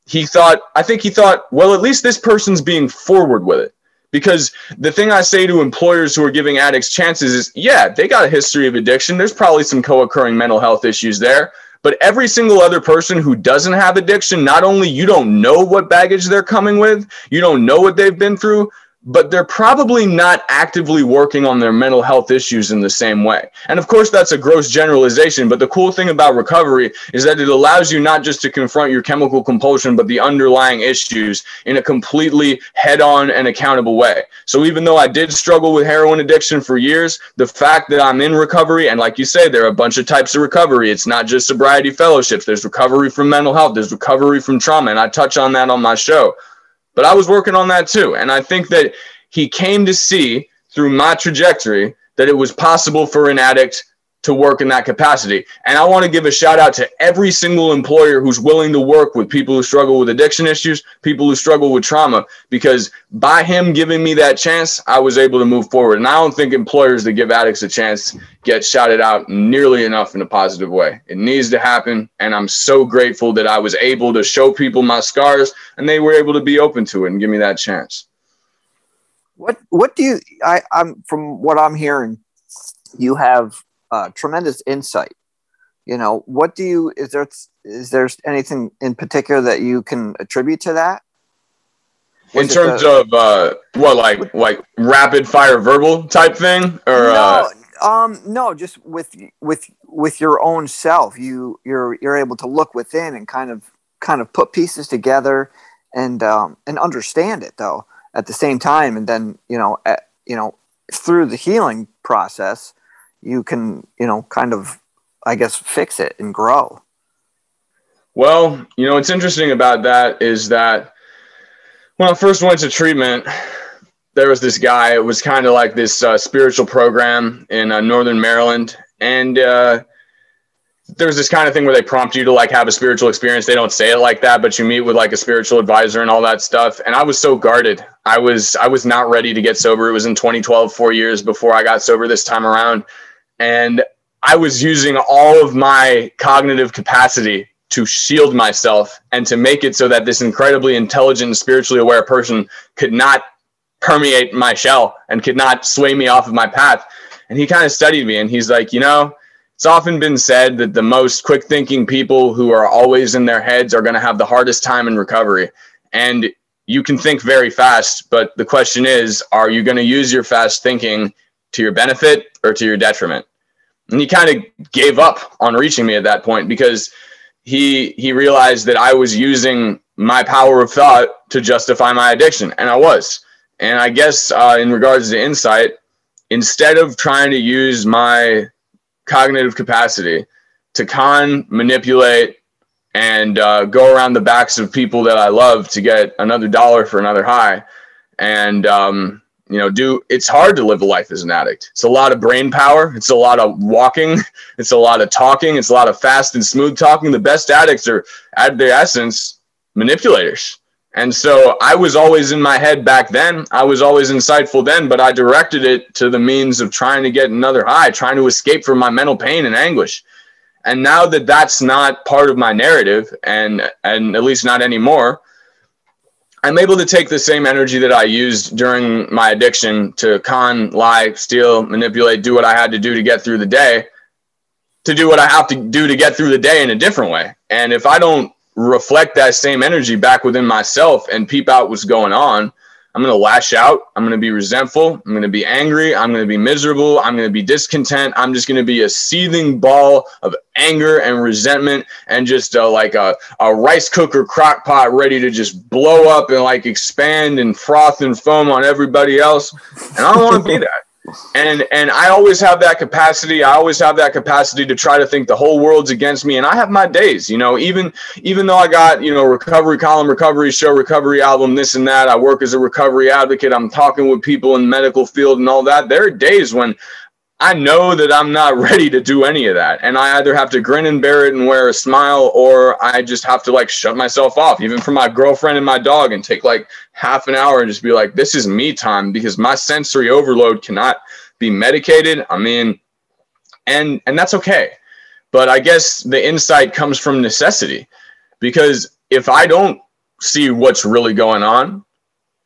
he thought, I think he thought, well, at least this person's being forward with it. Because the thing I say to employers who are giving addicts chances is, yeah, they got a history of addiction. There's probably some co occurring mental health issues there. But every single other person who doesn't have addiction, not only you don't know what baggage they're coming with, you don't know what they've been through, but they're probably not actively working on their mental health issues in the same way. And of course, that's a gross generalization. But the cool thing about recovery is that it allows you not just to confront your chemical compulsion, but the underlying issues in a completely head on and accountable way. So even though I did struggle with heroin addiction for years, the fact that I'm in recovery, and like you say, there are a bunch of types of recovery. It's not just sobriety fellowships, there's recovery from mental health, there's recovery from trauma. And I touch on that on my show. But I was working on that too. And I think that he came to see through my trajectory that it was possible for an addict to work in that capacity. And I want to give a shout out to every single employer who's willing to work with people who struggle with addiction issues, people who struggle with trauma, because by him giving me that chance, I was able to move forward. And I don't think employers that give addicts a chance get shouted out nearly enough in a positive way. It needs to happen. And I'm so grateful that I was able to show people my scars and they were able to be open to it and give me that chance. What what do you I, I'm from what I'm hearing, you have uh, tremendous insight. You know, what do you is there is there anything in particular that you can attribute to that? Was in terms of uh, what, like like rapid fire verbal type thing, or no, uh, um, no, just with with with your own self, you you're you're able to look within and kind of kind of put pieces together and um, and understand it though at the same time, and then you know at, you know through the healing process, you can you know kind of i guess fix it and grow. Well you know what's interesting about that is that when i first went to treatment there was this guy it was kind of like this uh, spiritual program in uh, northern maryland. And uh, there's this kind of thing where they prompt you to like have a spiritual experience. They don't say it like that but you meet with like a spiritual advisor and all that stuff. And i was so guarded. I was i was not ready to get sober. It was in 2012 four years before i got sober this time around and I was using all of my cognitive capacity to shield myself and to make it so that this incredibly intelligent spiritually aware person could not permeate my shell and could not sway me off of my path. And he kind of studied me and he's like, you know, it's often been said that the most quick thinking people who are always in their heads are going to have the hardest time in recovery. And you can think very fast, but the question is, are you going to use your fast thinking to your benefit or to your detriment. And he kind of gave up on reaching me at that point because he he realized that I was using my power of thought to justify my addiction, and I was. And I guess uh, in regards to insight, instead of trying to use my cognitive capacity to con, manipulate, and uh, go around the backs of people that I love to get another dollar for another high, and um, you know, do it's hard to live a life as an addict. It's a lot of brain power. It's a lot of walking. It's a lot of talking. It's a lot of fast and smooth talking. The best addicts are, at their essence, manipulators. And so I was always in my head back then. I was always insightful then, but I directed it to the means of trying to get another high, trying to escape from my mental pain and anguish. And now that that's not part of my narrative, and and at least not anymore, I'm able to take the same energy that I used during my addiction to con, lie, steal, manipulate, do what I had to do to get through the day, to do what I have to do to get through the day in a different way. And if I don't reflect that same energy back within myself and peep out what's going on, I'm going to lash out. I'm going to be resentful. I'm going to be angry. I'm going to be miserable. I'm going to be discontent. I'm just going to be a seething ball of anger and resentment and just uh, like a, a rice cooker crock pot ready to just blow up and like expand and froth and foam on everybody else. And I don't want to be that and and I always have that capacity. I always have that capacity to try to think the whole world's against me. And I have my days, you know, even even though I got you know recovery column, recovery show, recovery album, this and that. I work as a recovery advocate. I'm talking with people in the medical field and all that. There are days when I know that I'm not ready to do any of that. And I either have to grin and bear it and wear a smile, or I just have to like shut myself off, even for my girlfriend and my dog, and take like half an hour and just be like, this is me time because my sensory overload cannot be medicated. I mean, and and that's okay. But I guess the insight comes from necessity. Because if I don't see what's really going on,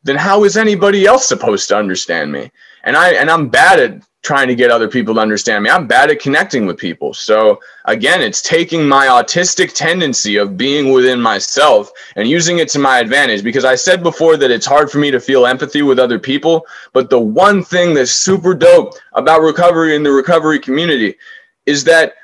then how is anybody else supposed to understand me? And I and I'm bad at trying to get other people to understand me. I'm bad at connecting with people. So again, it's taking my autistic tendency of being within myself and using it to my advantage because I said before that it's hard for me to feel empathy with other people, but the one thing that's super dope about recovery in the recovery community is that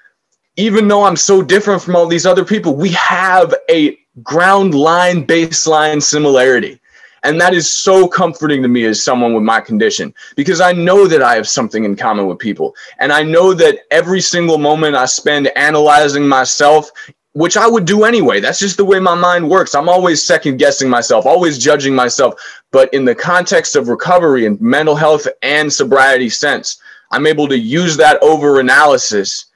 even though I'm so different from all these other people, we have a ground line baseline similarity and that is so comforting to me as someone with my condition because I know that I have something in common with people. And I know that every single moment I spend analyzing myself, which I would do anyway, that's just the way my mind works. I'm always second guessing myself, always judging myself. But in the context of recovery and mental health and sobriety sense, I'm able to use that over analysis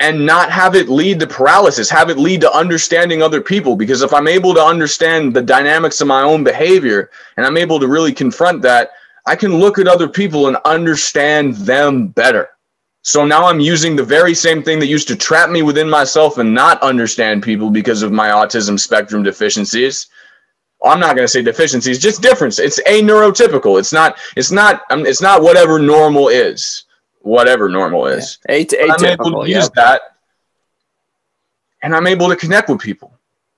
and not have it lead to paralysis, have it lead to understanding other people. Because if I'm able to understand the dynamics of my own behavior and I'm able to really confront that, I can look at other people and understand them better. So now I'm using the very same thing that used to trap me within myself and not understand people because of my autism spectrum deficiencies. I'm not going to say deficiencies, just difference. It's a neurotypical. It's not. It's not. Um, it's not whatever normal is whatever normal is. Yeah. I'm able to use that and I'm able to connect with people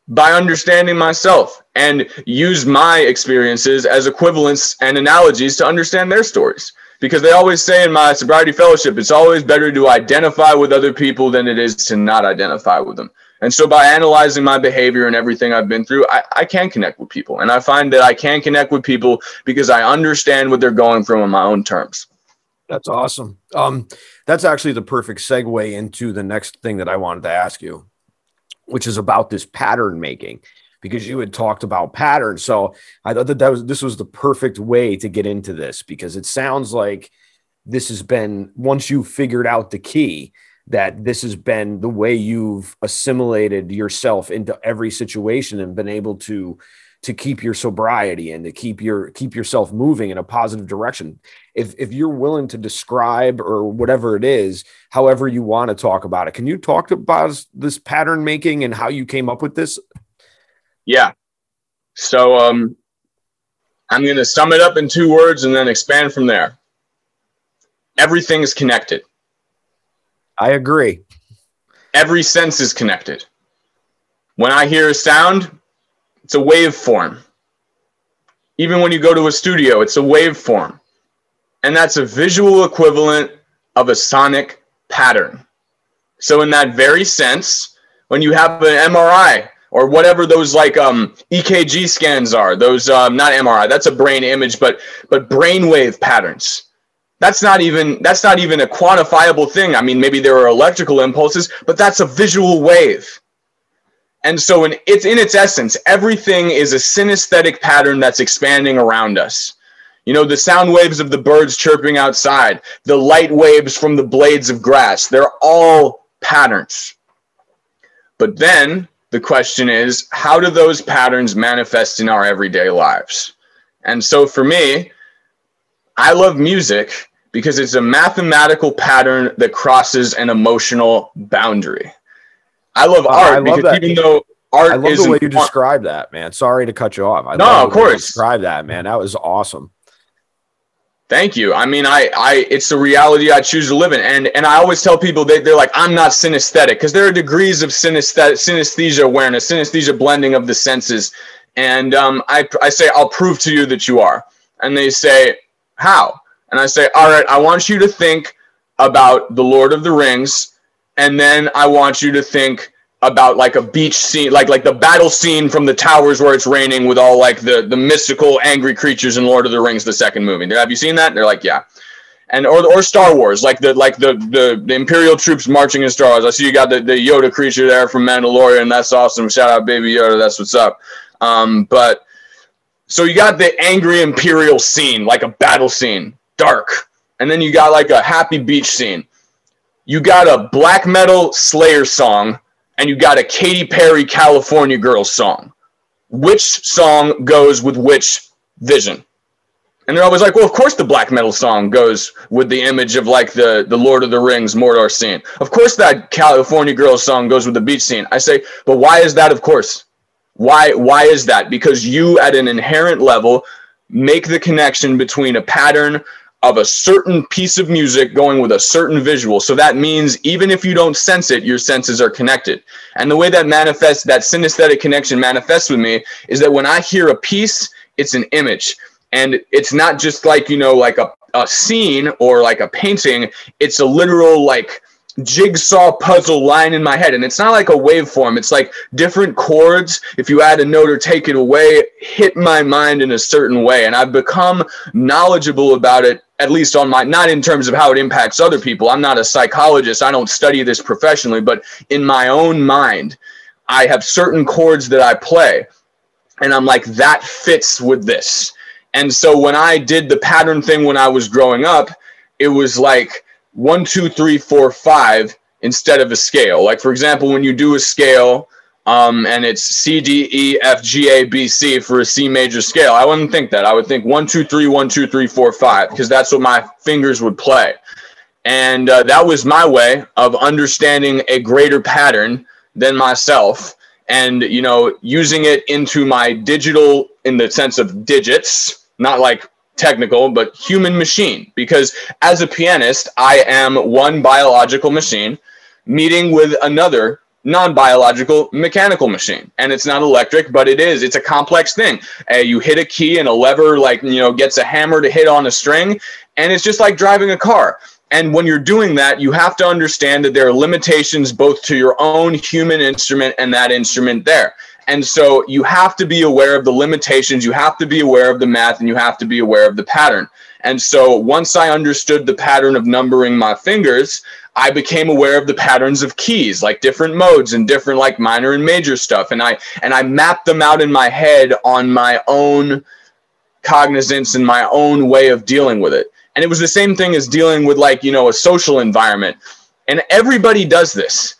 by understanding myself and use my experiences as equivalents and analogies to understand their stories. Because they always say in my sobriety fellowship, it's always better to identify with other people than it is to not identify with them. And so by analyzing my behavior and everything I've been through, I, I can connect with people. And I find that I can connect with people because I understand what they're going through on my own terms. That's awesome. Um, that's actually the perfect segue into the next thing that I wanted to ask you, which is about this pattern making, because you had talked about patterns. So I thought that, that was this was the perfect way to get into this because it sounds like this has been once you figured out the key that this has been the way you've assimilated yourself into every situation and been able to to keep your sobriety and to keep your keep yourself moving in a positive direction. If if you're willing to describe or whatever it is however you want to talk about it. Can you talk about this pattern making and how you came up with this? Yeah. So um i'm going to sum it up in two words and then expand from there. Everything is connected. I agree. Every sense is connected. When i hear a sound it's a waveform. Even when you go to a studio, it's a waveform. And that's a visual equivalent of a sonic pattern. So, in that very sense, when you have an MRI or whatever those like um, EKG scans are, those um, not MRI, that's a brain image, but but brainwave patterns. That's not even that's not even a quantifiable thing. I mean, maybe there are electrical impulses, but that's a visual wave. And so in it's in its essence, everything is a synesthetic pattern that's expanding around us. You know, the sound waves of the birds chirping outside, the light waves from the blades of grass, they're all patterns. But then the question is, how do those patterns manifest in our everyday lives? And so for me, I love music because it's a mathematical pattern that crosses an emotional boundary. I love Oh, I art love because that. even though art I love the way you describe that, man. Sorry to cut you off. I No, love of the way you course. Describe that, man. That was awesome. Thank you. I mean, I, I, it's the reality I choose to live in, and and I always tell people they they're like, I'm not synesthetic because there are degrees of synesthetic synesthesia awareness, synesthesia blending of the senses, and um, I I say I'll prove to you that you are, and they say how, and I say, all right, I want you to think about the Lord of the Rings, and then I want you to think about like a beach scene, like like the battle scene from the towers where it's raining with all like the the mystical angry creatures in Lord of the Rings, the second movie. Have you seen that? They're like, yeah. And or or Star Wars, like the like the the, the Imperial troops marching in Star Wars. I see you got the, the Yoda creature there from Mandalorian. That's awesome. Shout out, Baby Yoda. That's what's up. Um, but so you got the angry Imperial scene, like a battle scene, dark, and then you got like a happy beach scene. You got a black metal Slayer song and you got a Katy Perry California Girls song. Which song goes with which vision? And they're always like, well, of course the black metal song goes with the image of like the, the Lord of the Rings Mordor scene. Of course that California Girls song goes with the beach scene. I say, but why is that of course? Why why is that? Because you at an inherent level make the connection between a pattern of a certain piece of music going with a certain visual. So that means even if you don't sense it, your senses are connected. And the way that manifests, that synesthetic connection manifests with me is that when I hear a piece, it's an image. And it's not just like, you know, like a, a scene or like a painting, it's a literal, like, jigsaw puzzle line in my head and it's not like a waveform it's like different chords if you add a note or take it away hit my mind in a certain way and i've become knowledgeable about it at least on my not in terms of how it impacts other people i'm not a psychologist i don't study this professionally but in my own mind i have certain chords that i play and i'm like that fits with this. And so when i did the pattern thing when i was growing up it was like one two three four five instead of a scale like for example when you do a scale um, and it's C, D, E, F, G, A, B, C for a C major scale. I wouldn't think that. I would think one, two, three, one, two, three, four, five, because that's what my fingers would play. And uh, that was my way of understanding a greater pattern than myself and, you know, using it into my digital in the sense of digits, not like technical, but human machine. Because as a pianist, I am one biological machine meeting with another non-biological mechanical machine. And it's not electric but it is. It's a complex thing. Uh, you hit a key and a lever like you know gets a hammer to hit on a string and it's just like driving a car. And when you're doing that you have to understand that there are limitations both to your own human instrument and that instrument there and so you have to be aware of the limitations you have to be aware of the math and you have to be aware of the pattern and so once i understood the pattern of numbering my fingers I became aware of the patterns of keys, like different modes and different like minor and major stuff. And I and I mapped them out in my head on my own cognizance and my own way of dealing with it. And it was the same thing as dealing with like, you know, a social environment. And everybody does this.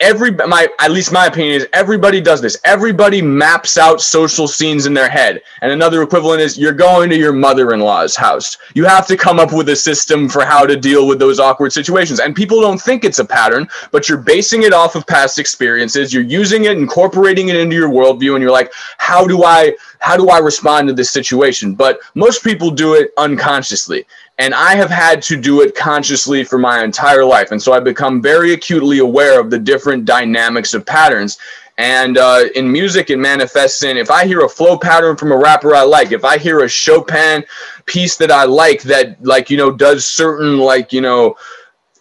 Every my at least my opinion is everybody does this. Everybody maps out social scenes in their head. And another equivalent is you're going to your mother-in-law's house. You have to come up with a system for how to deal with those awkward situations. And people don't think it's a pattern, but you're basing it off of past experiences. You're using it, incorporating it into your worldview, and you're like, how do I how do I respond to this situation? But most people do it unconsciously. And I have had to do it consciously for my entire life. And so I've become very acutely aware of the different dynamics of patterns. And uh, in music, it manifests in if I hear a flow pattern from a rapper I like, if I hear a Chopin piece that I like that, like, you know, does certain, like, you know,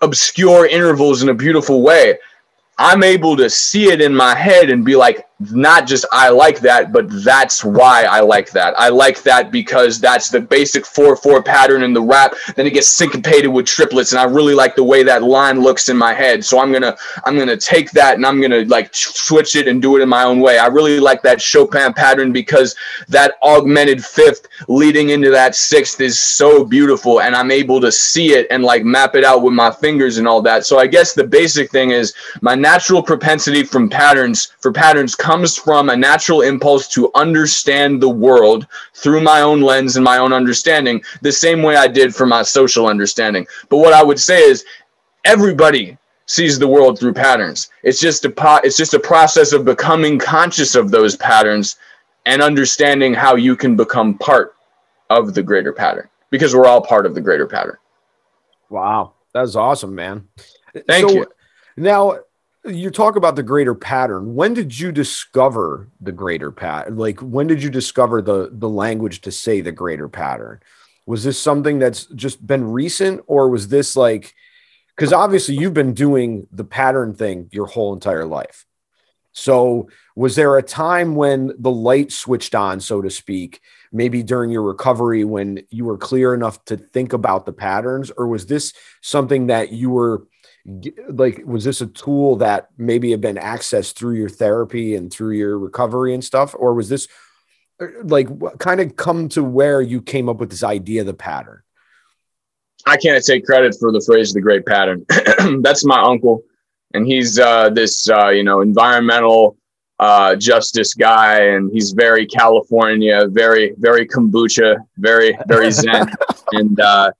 obscure intervals in a beautiful way, I'm able to see it in my head and be like, not just I like that, but that's why I like that. I like that because that's the basic 4 4 pattern in the rap. Then it gets syncopated with triplets, and I really like the way that line looks in my head. So I'm gonna I'm gonna take that and I'm gonna like switch it and do it in my own way. I really like that Chopin pattern because that augmented fifth leading into that sixth is so beautiful, and I'm able to see it and like map it out with my fingers and all that. So I guess the basic thing is my natural propensity from patterns for patterns comes from a natural impulse to understand the world through my own lens and my own understanding, the same way I did for my social understanding. But what I would say is everybody sees the world through patterns. It's just a po- it's just a process of becoming conscious of those patterns and understanding how you can become part of the greater pattern because we're all part of the greater pattern. Wow, that's awesome, man. Thank So, you. Now, you talk about the greater pattern. When did you discover the greater pattern? Like, when did you discover the the language to say the greater pattern? Was this something that's just been recent, or was this like? Because obviously, you've been doing the pattern thing your whole entire life. So, was there a time when the light switched on, so to speak, maybe during your recovery when you were clear enough to think about the patterns, or was this something that you were like, was this a tool that maybe had been accessed through your therapy and through your recovery and stuff, or was this uh, like kind of come to where you came up with this idea of the pattern? I can't take credit for the phrase "the great pattern." That's my uncle, and he's uh, this uh, you know environmental uh, justice guy, and he's very California, very very kombucha, very very zen, and uh,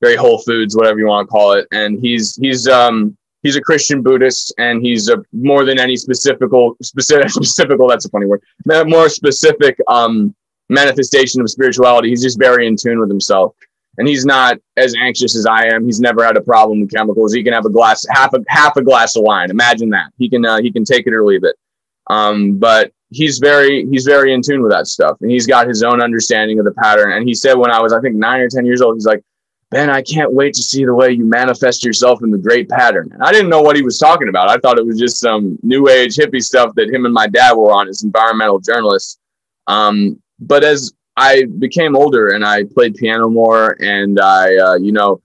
very Whole Foods, whatever you want to call it. And he's he's um, he's a Christian Buddhist, and he's a more than any specifical specific specifical. That's a funny word. More specific um, manifestation of spirituality. He's just very in tune with himself and he's not as anxious as I am. He's never had a problem with chemicals. He can have a glass, half a half a glass of wine. Imagine that. He can uh, he can take it or leave it. Um, but he's very he's very in tune with that stuff, and he's got his own understanding of the pattern. And he said when I was I think nine or ten years old, he's like, Ben, I can't wait to see the way you manifest yourself in the great pattern. And I didn't know what he was talking about. I thought it was just some new age hippie stuff that him and my dad were on as environmental journalists. Um, but as I became older and I played piano more, and I, uh, you know,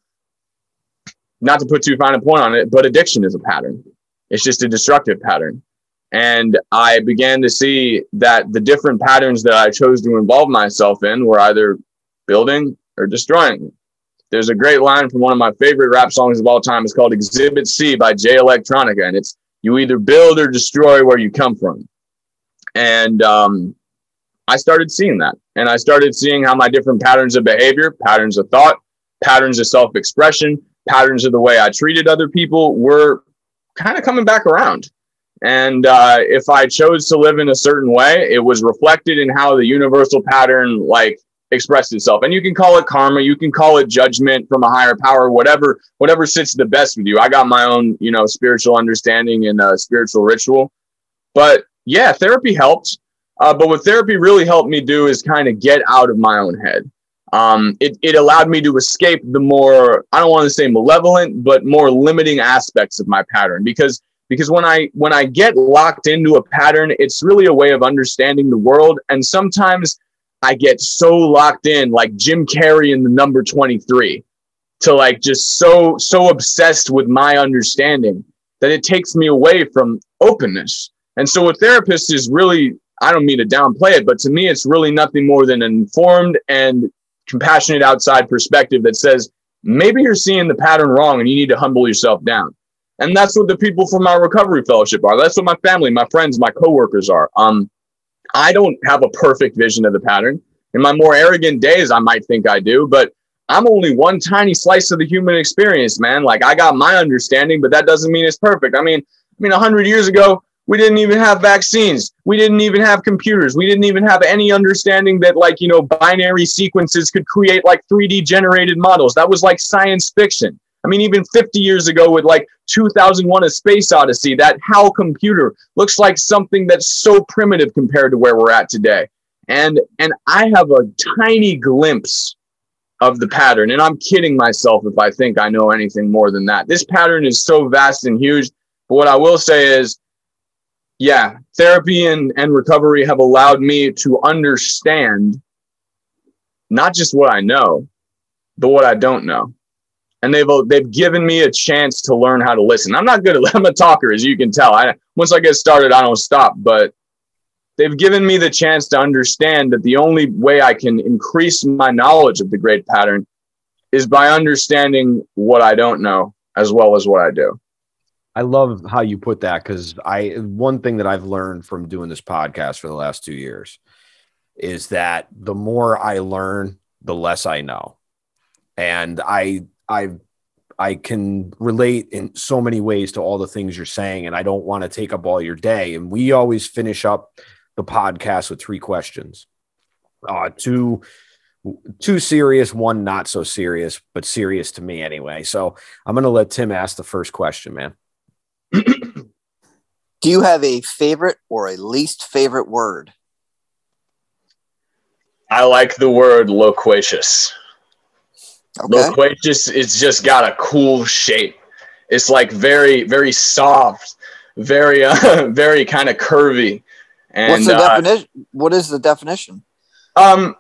not to put too fine a point on it, but addiction is a pattern. It's just a destructive pattern. And I began to see that the different patterns that I chose to involve myself in were either building or destroying. There's a great line from one of my favorite rap songs of all time. It's called Exhibit C by Jay Electronica. And it's you either build or destroy where you come from. And um, I started seeing that. And I started seeing how my different patterns of behavior, patterns of thought, patterns of self expression, patterns of the way I treated other people were kind of coming back around. And uh, if I chose to live in a certain way, it was reflected in how the universal pattern like expressed itself. And you can call it karma, you can call it judgment from a higher power, whatever, whatever sits the best with you. I got my own, you know, spiritual understanding and uh, spiritual ritual. But yeah, therapy helped. Uh, but what therapy really helped me do is kind of get out of my own head. Um, it, it allowed me to escape the more, I don't want to say malevolent, but more limiting aspects of my pattern because because when I when I get locked into a pattern, it's really a way of understanding the world. And sometimes I get so locked in, like Jim Carrey in the number 23, to like just so so obsessed with my understanding that it takes me away from openness. And so a therapist is really I don't mean to downplay it, but to me, it's really nothing more than an informed and compassionate outside perspective that says maybe you're seeing the pattern wrong and you need to humble yourself down. And that's what the people from my recovery fellowship are. That's what my family, my friends, my coworkers are. Um, I don't have a perfect vision of the pattern. In my more arrogant days, I might think I do, but I'm only one tiny slice of the human experience, man. Like I got my understanding, but that doesn't mean it's perfect. I mean, I mean, hundred years ago, we didn't even have vaccines. We didn't even have computers. We didn't even have any understanding that like, you know, binary sequences could create like 3D generated models. That was like science fiction. I mean, even 50 years ago with like 2001 A Space Odyssey, that HAL computer looks like something that's so primitive compared to where we're at today. And and I have a tiny glimpse of the pattern. And I'm kidding myself if I think I know anything more than that. This pattern is so vast and huge. But what I will say is yeah, therapy and, and recovery have allowed me to understand not just what I know, but what I don't know. And they've uh, they've given me a chance to learn how to listen. I'm not good at I'm a talker, as you can tell. I once I get started, I don't stop. But they've given me the chance to understand that the only way I can increase my knowledge of the great pattern is by understanding what I don't know as well as what I do. I love how you put that because I one thing that I've learned from doing this podcast for the last two years is that the more I learn, the less I know. And I I I can relate in so many ways to all the things you're saying, and I don't want to take up all your day. And we always finish up the podcast with three questions. Uh, two two serious, one not so serious, but serious to me anyway. So I'm gonna let Tim ask the first question, man. Do you have a favorite or a least favorite word? I like the word loquacious. Okay. Loquacious, it's just got a cool shape. It's like very, very soft, very, uh, very kind of curvy. And What's the uh, definition? What is the definition? um,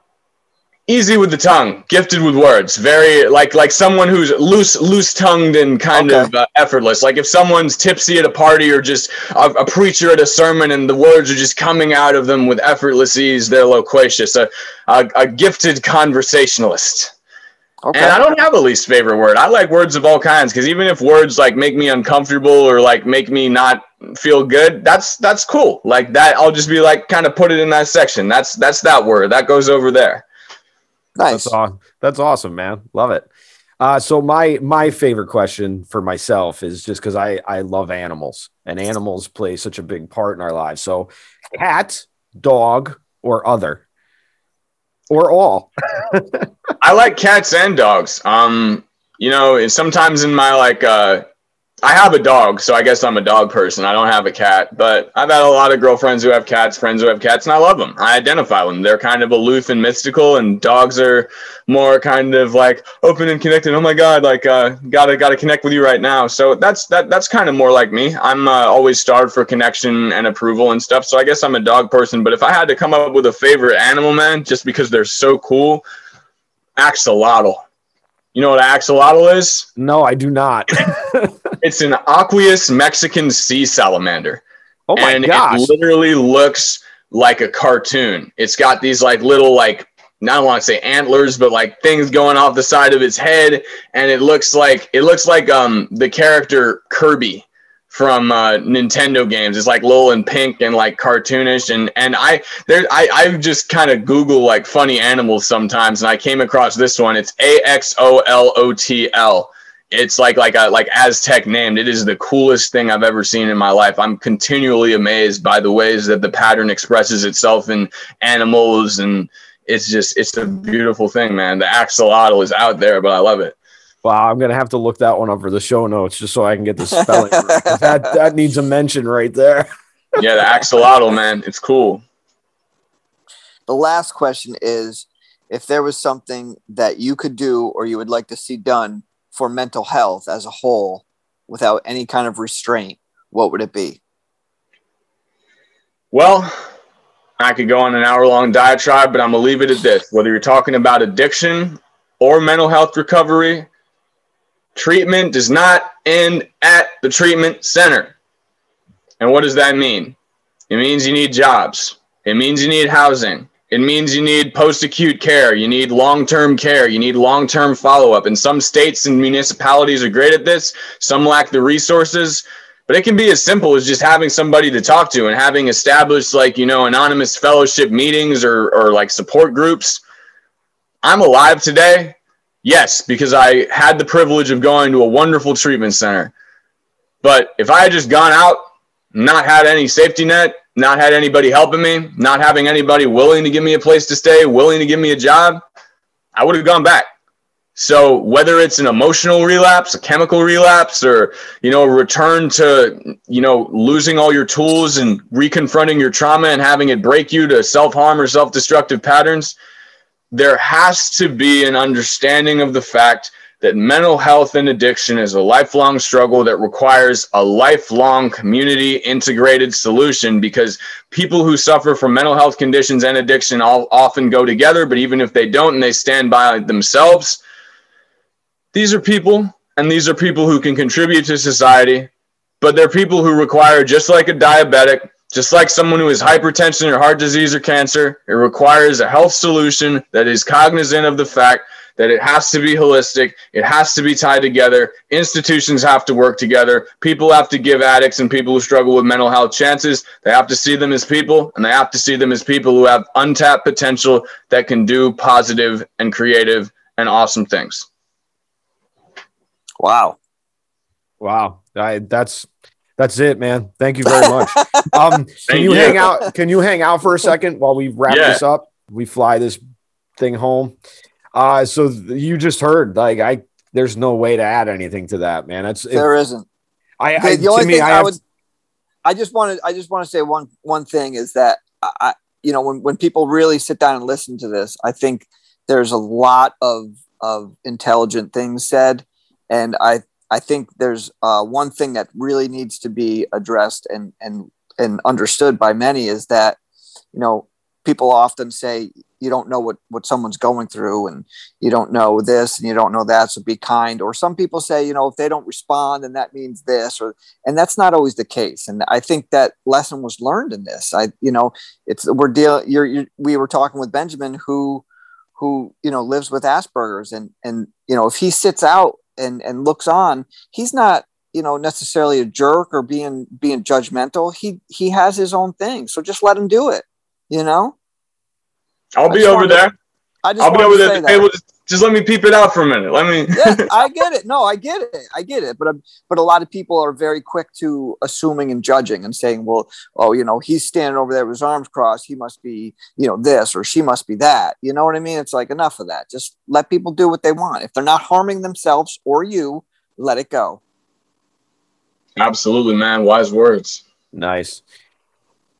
easy with the tongue, gifted with words, very like like someone who's loose, loose tongued and kind Okay. of uh, effortless. Like if someone's tipsy at a party or just a, a preacher at a sermon, and the words are just coming out of them with effortless ease, they're loquacious. A a, a gifted conversationalist. Okay. And I don't have a least favorite word. I like words of all kinds because even if words like make me uncomfortable or like make me not feel good, that's that's cool. Like that, I'll just be like kind of put it in that section. That's that's that word that goes over there. nice. That's aw- that's awesome, man. Love it. Uh, so my my favorite question for myself is just because I I love animals and animals play such a big part in our lives. So cat, dog, or other, or all. I like cats and dogs. Um, you know, sometimes in my like uh I have a dog, so I guess I'm a dog person. I don't have a cat, but I've had a lot of girlfriends who have cats, friends who have cats, and I love them. I identify with them. They're kind of aloof and mystical, and dogs are more kind of like open and connected. Oh my god, like uh, gotta gotta connect with you right now. So that's that that's kind of more like me. I'm uh, always starved for connection and approval and stuff. So I guess I'm a dog person. But if I had to come up with a favorite animal, man, just because they're so cool, axolotl. You know what axolotl is? No, I do not. It's an aqueous Mexican sea salamander. oh my and gosh! it literally looks like a cartoon. It's got these like little like don't want to say antlers, but like things going off the side of its head, and it looks like it looks like um the character Kirby from uh, Nintendo games. It's like little and pink and like cartoonish, and and I there I I just kind of Google like funny animals sometimes, and I came across this one. It's A X O L O T L it's like like a like Aztec named. It is the coolest thing I've ever seen in my life. I'm continually amazed by the ways that the pattern expresses itself in animals, and it's just it's a beautiful thing, man. The axolotl is out there, but I love it. Wow, I'm gonna have to look that one up for the show notes just so I can get the spelling. right, 'cause that that needs a mention right there. Yeah, the axolotl, man, it's cool. The last question is if there was something that you could do or you would like to see done for mental health as a whole without any kind of restraint, what would it be? Well, I could go on an hour long diatribe, but I'm gonna leave it at this. Whether you're talking about addiction or mental health recovery, treatment does not end at the treatment center. And what does that mean? It means you need jobs. It means you need housing. It means you need post acute care. You need long term care. You need long term follow up. And some states and municipalities are great at this, some lack the resources. But it can be as simple as just having somebody to talk to and having established, like, you know, anonymous fellowship meetings or, or like support groups. I'm alive today. Yes, because I had the privilege of going to a wonderful treatment center. But if I had just gone out, not had any safety net, not had anybody helping me, not having anybody willing to give me a place to stay, willing to give me a job, I would have gone back. So whether it's an emotional relapse, a chemical relapse, or you know, a return to you know losing all your tools and reconfronting your trauma and having it break you to self-harm or self-destructive patterns, there has to be an understanding of the fact that mental health and addiction is a lifelong struggle that requires a lifelong community integrated solution because people who suffer from mental health conditions and addiction all often go together but even if they don't and they stand by themselves these are people and these are people who can contribute to society but they're people who require just like a diabetic just like someone who has hypertension or heart disease or cancer it requires a health solution that is cognizant of the fact that it has to be holistic, it has to be tied together. Institutions have to work together. People have to give addicts and people who struggle with mental health chances. They have to see them as people and they have to see them as people who have untapped potential that can do positive and creative and awesome things. Wow. Wow. I, that's that's it, man. Thank you very much. Um, can you, you. hang out? Can you hang out for a second while we wrap Yeah. this up? We fly this thing home. Uh, so you just heard like I. There's no way to add anything to that, man. It, There isn't. I, The, I the only to me, thing I, I, would, I just wanted, I just want to say one one thing is that I, you know, when when people really sit down and listen to this, I think there's a lot of of intelligent things said, and I I think there's uh, one thing that really needs to be addressed and and and understood by many is that you know people often say you don't know what what someone's going through and you don't know this and you don't know that so be kind. Or some people say you know if they don't respond then that means this or and that's not always the case. And i think that lesson was learned in this. I you know it's we're deal you're, you're we were talking with benjamin who who you know lives with asperger's. And and you know if he sits out and and looks on he's not you know necessarily a jerk or being being judgmental. He he has his own thing. So just let him do it you know I'll be over wanted to- there. i just I'll be over there say at the table. Just, just let me peep it out for a minute. Let me. yeah, I get it. No, I get it. I get it. But um, but a lot of people are very quick to assuming and judging and saying, well, oh, you know, he's standing over there with his arms crossed. He must be, you know, this or she must be that. You know what I mean? It's like enough of that. Just let people do what they want. If they're not harming themselves or you, let it go. Absolutely, man. Wise words. nice,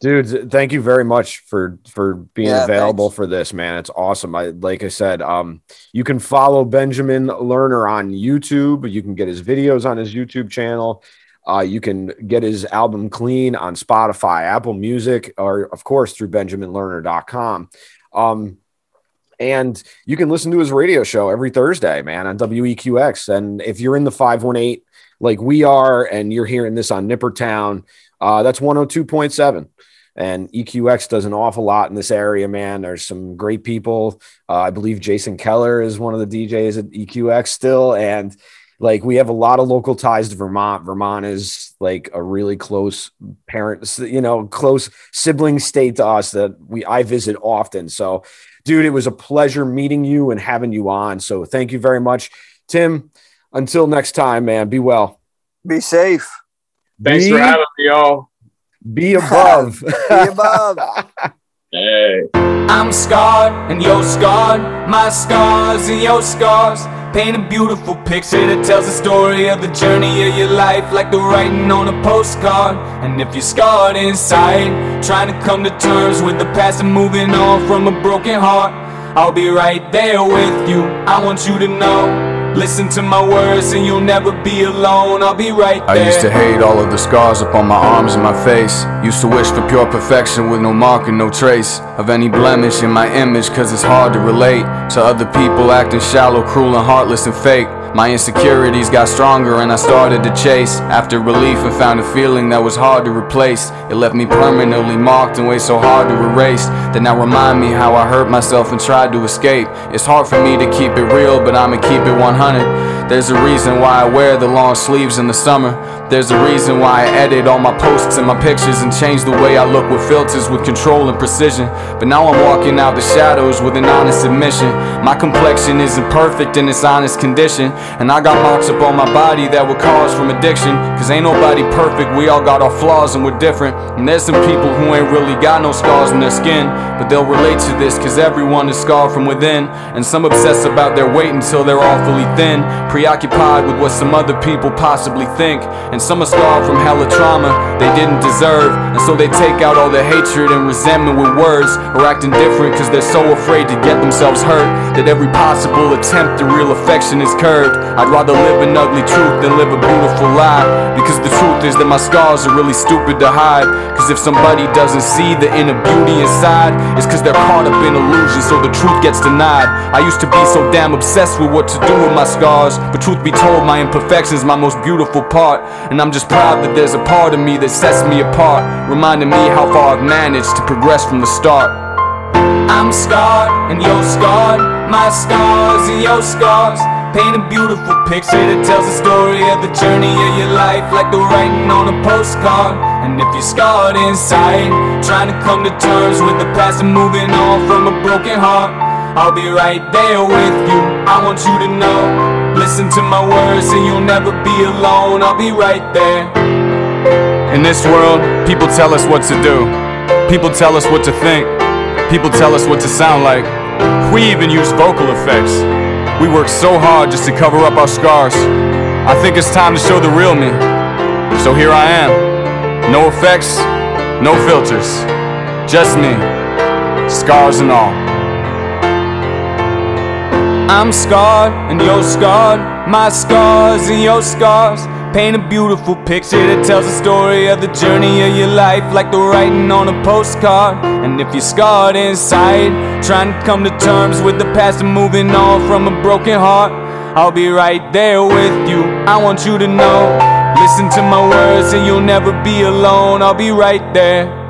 dude. Thank you very much for for being Yeah, available thanks. for this, man. It's awesome. I like I said, um, you can follow Benjamin Lerner on YouTube. You can get his videos on his YouTube channel. Uh, you can get his album clean on Spotify, Apple Music, or of course through BenjaminLerner.com. Um, and you can listen to his radio show every Thursday, man, on WEQX. And if you're in the 518 like we are, and you're hearing this on Nippertown, uh, that's 102.7. And EQX does an awful lot in this area, man. There's some great people. Uh, I believe Jason Keller is one of the DJs at EQX still. And like we have a lot of local ties to Vermont. Vermont is like a really close parent, you know, close sibling state to us that we I visit often. So, dude, it was a pleasure meeting you and having you on. So, thank you very much, Tim. Until next time, man. Be well. Be safe. Thanks be, for having me, y'all. Be above. Be above. Hey. I'm scarred and you're scarred. My scars and your scars. Paint a beautiful picture that tells the story of the journey of your life, like the writing on a postcard. And if you're scarred inside, trying to come to terms with the past and moving on from a broken heart, I'll be right there with you. I want you to know. Listen to my words and you'll never be alone. I'll be right there. I used to hate all of the scars upon my arms and my face. Used to wish for pure perfection with no mark and no trace of any blemish in my image, cause it's hard to relate to other people acting shallow, cruel, and heartless and fake. My insecurities got stronger and I started to chase after relief I found a feeling that was hard to replace. It left me permanently marked in ways so hard to erase that now remind me how I hurt myself and tried to escape. It's hard for me to keep it real, but I'ma keep it 100. There's a reason why I wear the long sleeves in the summer. There's a reason why I edit all my posts and my pictures and change the way I look with filters with control and precision. But now I'm walking out the shadows with an honest admission. My complexion isn't perfect in its honest condition. And I got marks up on my body that were caused from addiction. Cause ain't nobody perfect, we all got our flaws and we're different. And there's some people who ain't really got no scars on their skin. But they'll relate to this cause everyone is scarred from within. And some obsess about their weight until they're awfully thin. Preoccupied with what some other people possibly think. And some are scarred from hella trauma they didn't deserve. And so they take out all their hatred and resentment with words. Or acting different cause they're so afraid to get themselves hurt. That every possible attempt to real affection is truth. I'd rather live an ugly truth than live a beautiful lie. Because the truth is that my scars are really stupid to hide. Cause if somebody doesn't see the inner beauty inside, it's cause they're caught up in illusion, so the truth gets denied. I used to be so damn obsessed with what to do with my scars. But truth be told, my imperfection's my most beautiful part. And I'm just proud that there's a part of me that sets me apart, reminding me how far I've managed to progress from the start. I'm scarred and you're scarred. My scars and your scars. Paint a beautiful picture that tells the story of the journey of your life, like the writing on a postcard. And if you're scarred inside, trying to come to terms with the past and moving on from a broken heart, I'll be right there with you. I want you to know. Listen to my words and you'll never be alone. I'll be right there. In this world, people tell us what to do. People tell us what to think. People tell us what to sound like. We even use vocal effects. We work so hard just to cover up our scars. I think it's time to show the real me. So here I am. No effects, no filters. Just me. Scars and all. I'm scarred and you're scarred. My scars and your scars. Paint a beautiful picture that tells the story of the journey of your life, like the writing on a postcard. And if you're scarred inside, trying to come to terms with the past and moving on from a broken heart, I'll be right there with you. I want you to know. Listen to my words and you'll never be alone. I'll be right there.